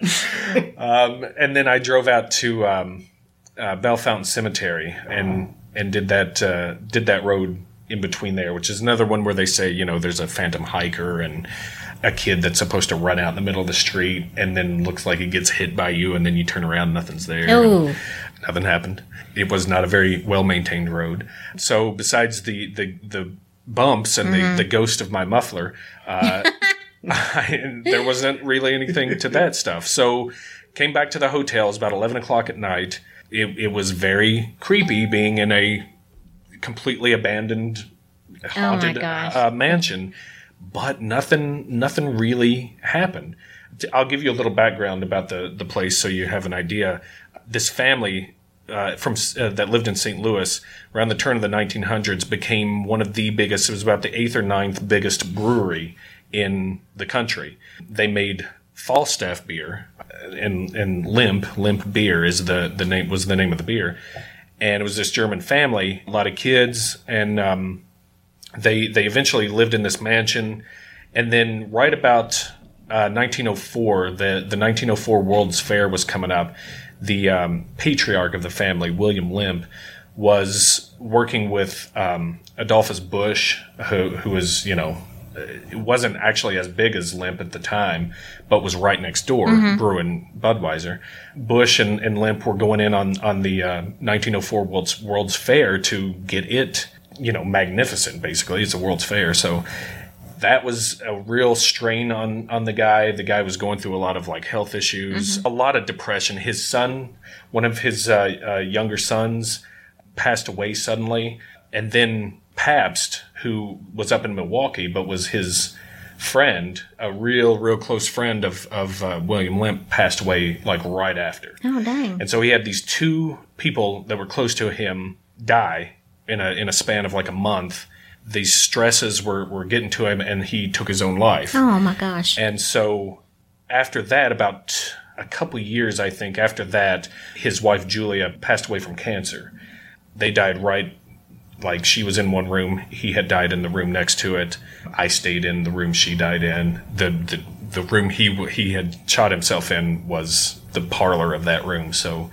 and then I drove out to um, uh, Bellefontaine Cemetery and and did that uh, did that road in between there, which is another one where they say you know there's a phantom hiker and a kid that's supposed to run out in the middle of the street and then looks like he gets hit by you and then you turn around nothing's there. Oh. Nothing happened. It was not a very well maintained road. So besides the the the bumps and the, the ghost of my muffler, uh, I, there wasn't really anything to that stuff. So came back to the hotel. It was about eleven o'clock at night. It, it was very creepy being in a completely abandoned, haunted gosh. uh, mansion, but nothing nothing really happened. i'll give you a little background about the the place so you have an idea. This family uh, from uh, that lived in St. Louis around the turn of the 1900s became one of the biggest. It was about the eighth or ninth biggest brewery in the country. They made Falstaff beer, and and Lemp Lemp beer is the the name was the name of the beer, and it was this German family, a lot of kids, and um, they they eventually lived in this mansion, and then right about uh, 1904, the the 1904 World's Fair was coming up. The um, patriarch of the family, William Lemp, was working with um, Adolphus Busch, who who was you know it wasn't actually as big as Lemp at the time, but was right next door, brewing Budweiser. Busch and, and Lemp were going in on on the uh, 1904 World's World's Fair to get it, you know, magnificent. Basically, it's a World's Fair, so that was a real strain on on the guy. The guy was going through a lot of like health issues, a lot of depression. His son, one of his uh, uh, younger sons, passed away suddenly, and then Pabst, who was up in Milwaukee but was his friend, a real real close friend of of uh, William Lemp, passed away like right after. Oh, dang. And so he had these two people that were close to him die in a in a span of like a month. These stresses were, were getting to him and he took his own life. Oh, my gosh. And so after that, about a couple years, I think, after that, his wife Julia passed away from cancer. They died right like she was in one room, he had died in the room next to it. I stayed in the room she died in. The the, the room he he had shot himself in was the parlor of that room, so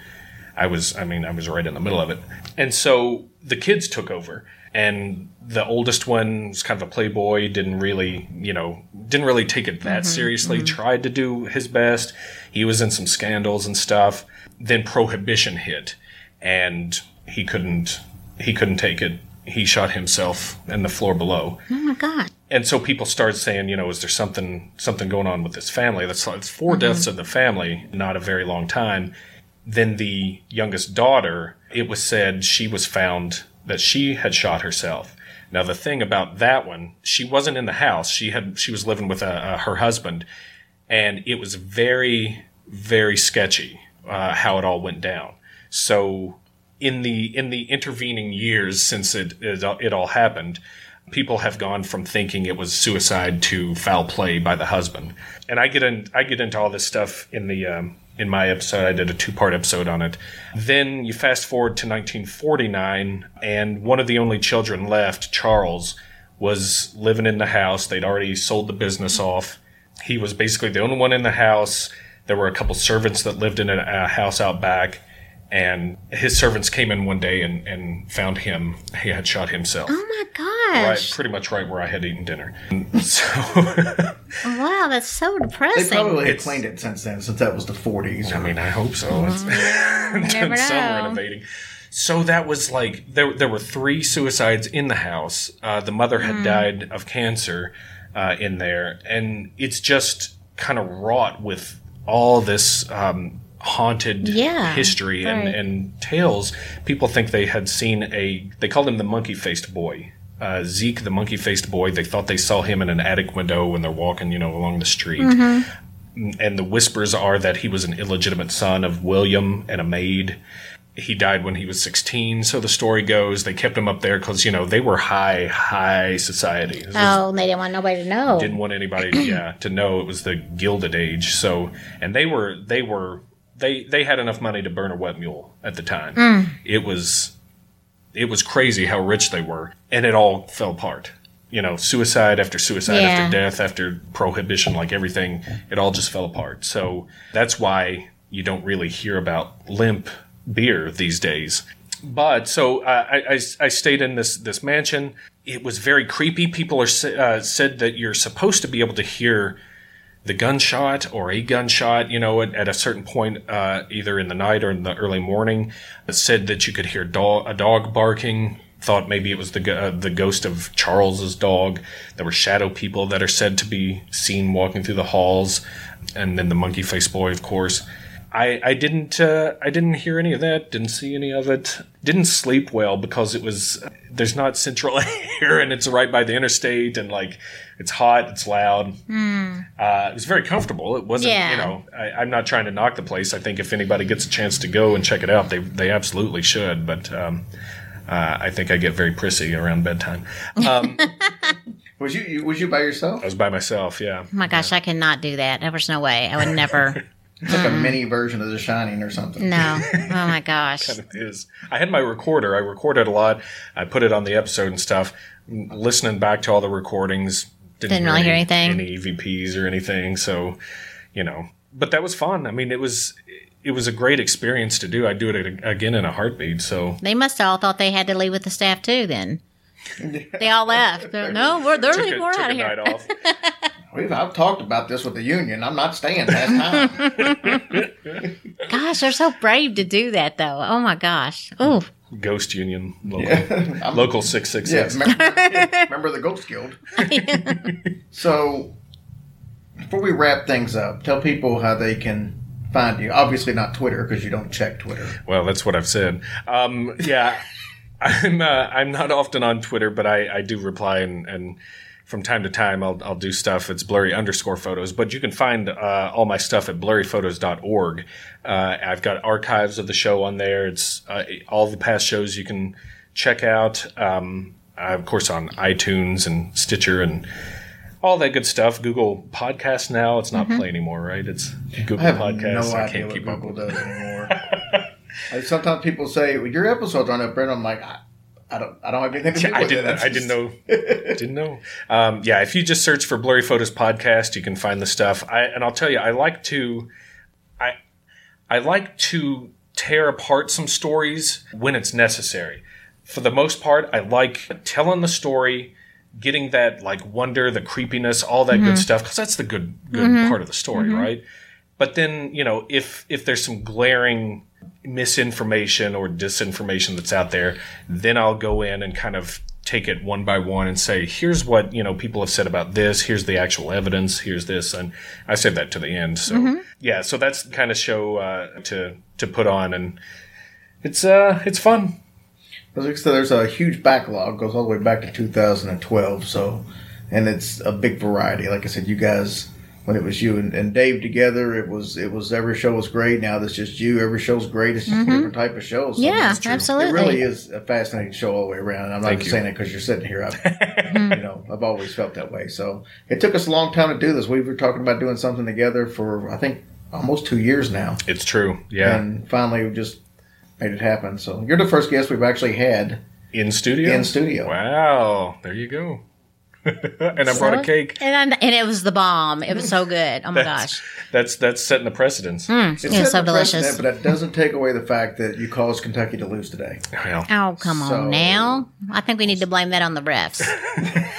I was I mean I was right in the middle of it. And so the kids took over and the oldest one was kind of a playboy, didn't really, you know, didn't really take it that mm-hmm. seriously, mm-hmm. tried to do his best. He was in some scandals and stuff. Then prohibition hit and he couldn't he couldn't take it. He shot himself in the floor below Oh, my God. and so people started saying, you know, is there something something going on with this family? That's it's 4 deaths in the family, not a very long time. Then the youngest daughter, it was said she was found that she had shot herself. Now the thing about that one, she wasn't in the house. She had she was living with uh, uh, her husband, and it was very very sketchy uh, how it all went down. So in the in the intervening years since it it, all- happened, people have gone from thinking it was suicide to foul play by the husband. And I get in I get into all this stuff in the um, in my episode. I did a two part episode on it. Then you fast forward to 1949, and one of the only children left, Charles, was living in the house. They'd already sold the business off. He was basically the only one in the house. There were a couple servants that lived in a house out back. And his servants came in one day and, and found him. He had shot himself. Oh, my gosh! Right, pretty much right where I had eaten dinner. So, Wow, that's so depressing. They depressing. probably had It's- cleaned it since then, since that was the 40s. I mean, I hope so. It's never done some know. renovating. So that was like there. There were three suicides in the house. Uh, the mother had died of cancer uh, in there, and it's just kind of wrought with all this um, haunted Yeah, history and, right. and tales. People think they had seen a. They called him the monkey faced boy. Uh, Zeke, the monkey faced boy. They thought they saw him in an attic window when they're walking, you know, along the street and the whispers are that he was an illegitimate son of William and a maid. he died when he was 16. So the story goes they kept him up there because you know they were high high society. Was- Oh, and they didn't want nobody to know. didn't want anybody yeah to know it was the gilded age so and they were they were they they had enough money to burn a wet mule at the time it was it was crazy how rich they were and it all fell apart you know suicide after suicide Yeah. after death after prohibition like everything it all just fell apart so that's why you don't really hear about Lemp beer these days but so I, I, I stayed in this this mansion. It was very creepy. People are uh, said that you're supposed to be able to hear the gunshot or a gunshot, you know, at, at a certain point, uh, either in the night or in the early morning. Said that you could hear a dog barking. Thought maybe it was the uh, the ghost of Charles's dog. There were shadow people that are said to be seen walking through the halls, and then the monkey face boy, of course. I, I didn't uh, I didn't hear any of that. Didn't see any of it. Didn't sleep well because it was there's not central air and it's right by the interstate and like it's hot. It's loud. Uh, it was very comfortable. It wasn't Yeah. you know I, I'm not trying to knock the place. I think if anybody gets a chance to go and check it out, they they absolutely should. But um, uh, I think I get very prissy around bedtime. Um, Was you, you was you by yourself? I was by myself. Yeah. oh my gosh, I cannot do that. There was no way. I would never. It's like a mm. mini version of The Shining or something. no. Oh my gosh. It is. I had my recorder. I recorded a lot. I put it on the episode and stuff. Listening back to all the recordings, Didn't really hear anything. any EVPs or anything. So, you know, but that was fun. I mean, it was it was a great experience to do. I'd do it again in a heartbeat. So They must have all thought they had to leave with the staff too. Then they all left. No, we're they're leaving. We're out of here. night off. We've, I've talked about this with the union. I'm not staying past time. Gosh, they're so brave to do that, though. Oh my gosh. Oh, Ghost Union, local, I'm- local six six Yeah, six. remember, remember the Ghost Guild. so, before we wrap things up, tell people how they can find you. Obviously, not Twitter because you don't check Twitter. Well, that's what I've said. Um, yeah, I'm uh, I'm not often on Twitter, but I, I do reply and, and from time to time I'll I'll do stuff. It's blurry underscore photos, but you can find uh, all my stuff at blurryphotos.org. Uh, I've got archives of the show on there. It's uh, all the past shows you can check out. Um, of course, on iTunes and Stitcher and all that good stuff. Google Podcasts now. It's not Play anymore, right? It's Google I have Podcasts. no I idea can't what keep up Google with does anymore. Sometimes people say well, your episodes aren't up there, and I'm like, I, I don't, I don't have anything to do Yeah, I with didn't. it. That's I didn't know. didn't know. Um, yeah, if you just search for Blurry Photos podcast, you can find the stuff. I and I'll tell you, I like to, I, I like to tear apart some stories when it's necessary. For the most part, I like telling the story, getting that like wonder, the creepiness, all that good mm-hmm. stuff, because that's the good good mm-hmm. part of the story, mm-hmm. right? But then you know, if if there's some glaring misinformation or disinformation that's out there, then I'll go in and kind of take it one by one and say, here's what, you know, people have said about this, here's the actual evidence, here's this, and I save that to the end. So yeah, so that's the kind of show uh, to to put on and it's uh it's fun. As I said, there's a huge backlog, goes all the way back to 2012. So, and it's a big variety. Like I said, you guys, when it was you and, and Dave together, it was it was every show was great. Now that's just you. Every show's great. It's just a different type of show. So Mm-hmm. Yeah, true. absolutely. It really is a fascinating show all the way around. And I'm not Thank just you. saying it because you're sitting here. I've, you know, I've always felt that way. So it took us a long time to do this. We were talking about doing something together for I think almost two years now, It's true. Yeah. and finally we just made it happen. So you're the first guest we've actually had in studio? in studio. Wow. There you go. and I brought a cake. and I, and it was the bomb. It was so good. Oh my gosh. That's that's setting the precedence. It's Yeah, so delicious. but that doesn't take away the fact that you caused Kentucky to lose today. Well, Oh come So- on now. I think we need to blame that on the refs.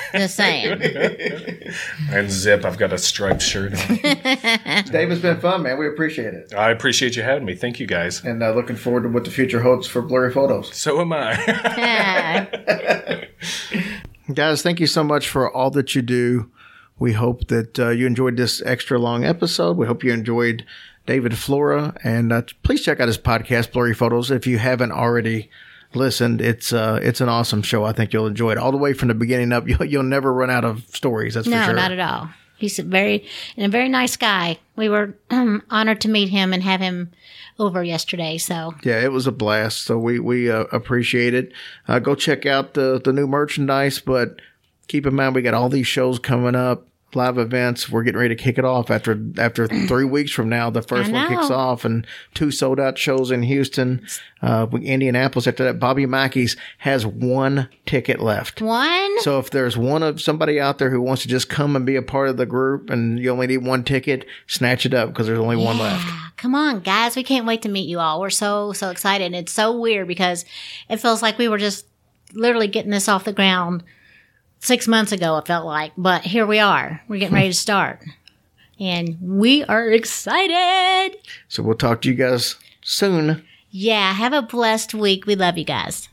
Just saying. and zip, I've got a striped shirt on. Dave, it's been fun, man. We appreciate it. I appreciate you having me. Thank you guys. And uh, looking forward to what the future holds for Blurry Photos. So am I. Guys, thank you so much for all that you do. We hope that uh, you enjoyed this extra long episode. We hope you enjoyed David Flora. And uh, please check out his podcast, Blurry Photos, if you haven't already listened. It's uh, it's an awesome show. I think you'll enjoy it all the way from the beginning up. You'll, you'll never run out of stories. That's for No, sure. not at all. He's a very and a very nice guy. We were um, honored to meet him and have him over yesterday. So Yeah, it was a blast. So we we uh, appreciate it. Uh, go check out the the new merchandise, but keep in mind we got all these shows coming up, live events. We're getting ready to kick it off after after three weeks from now. The first one kicks off, and two sold out shows in Houston, uh, Indianapolis. After that, Bobby Mackey's has one ticket left. one. So if there's one of somebody out there who wants to just come and be a part of the group, and you only need one ticket, snatch it up because there's only one left. Come on, guys. We can't wait to meet you all. We're so, so excited. And it's so weird because it feels like we were just literally getting this off the ground six months ago, it felt like. But here we are. We're getting ready to start. And we are excited. So we'll talk to you guys soon. Yeah. Have a blessed week. We love you guys.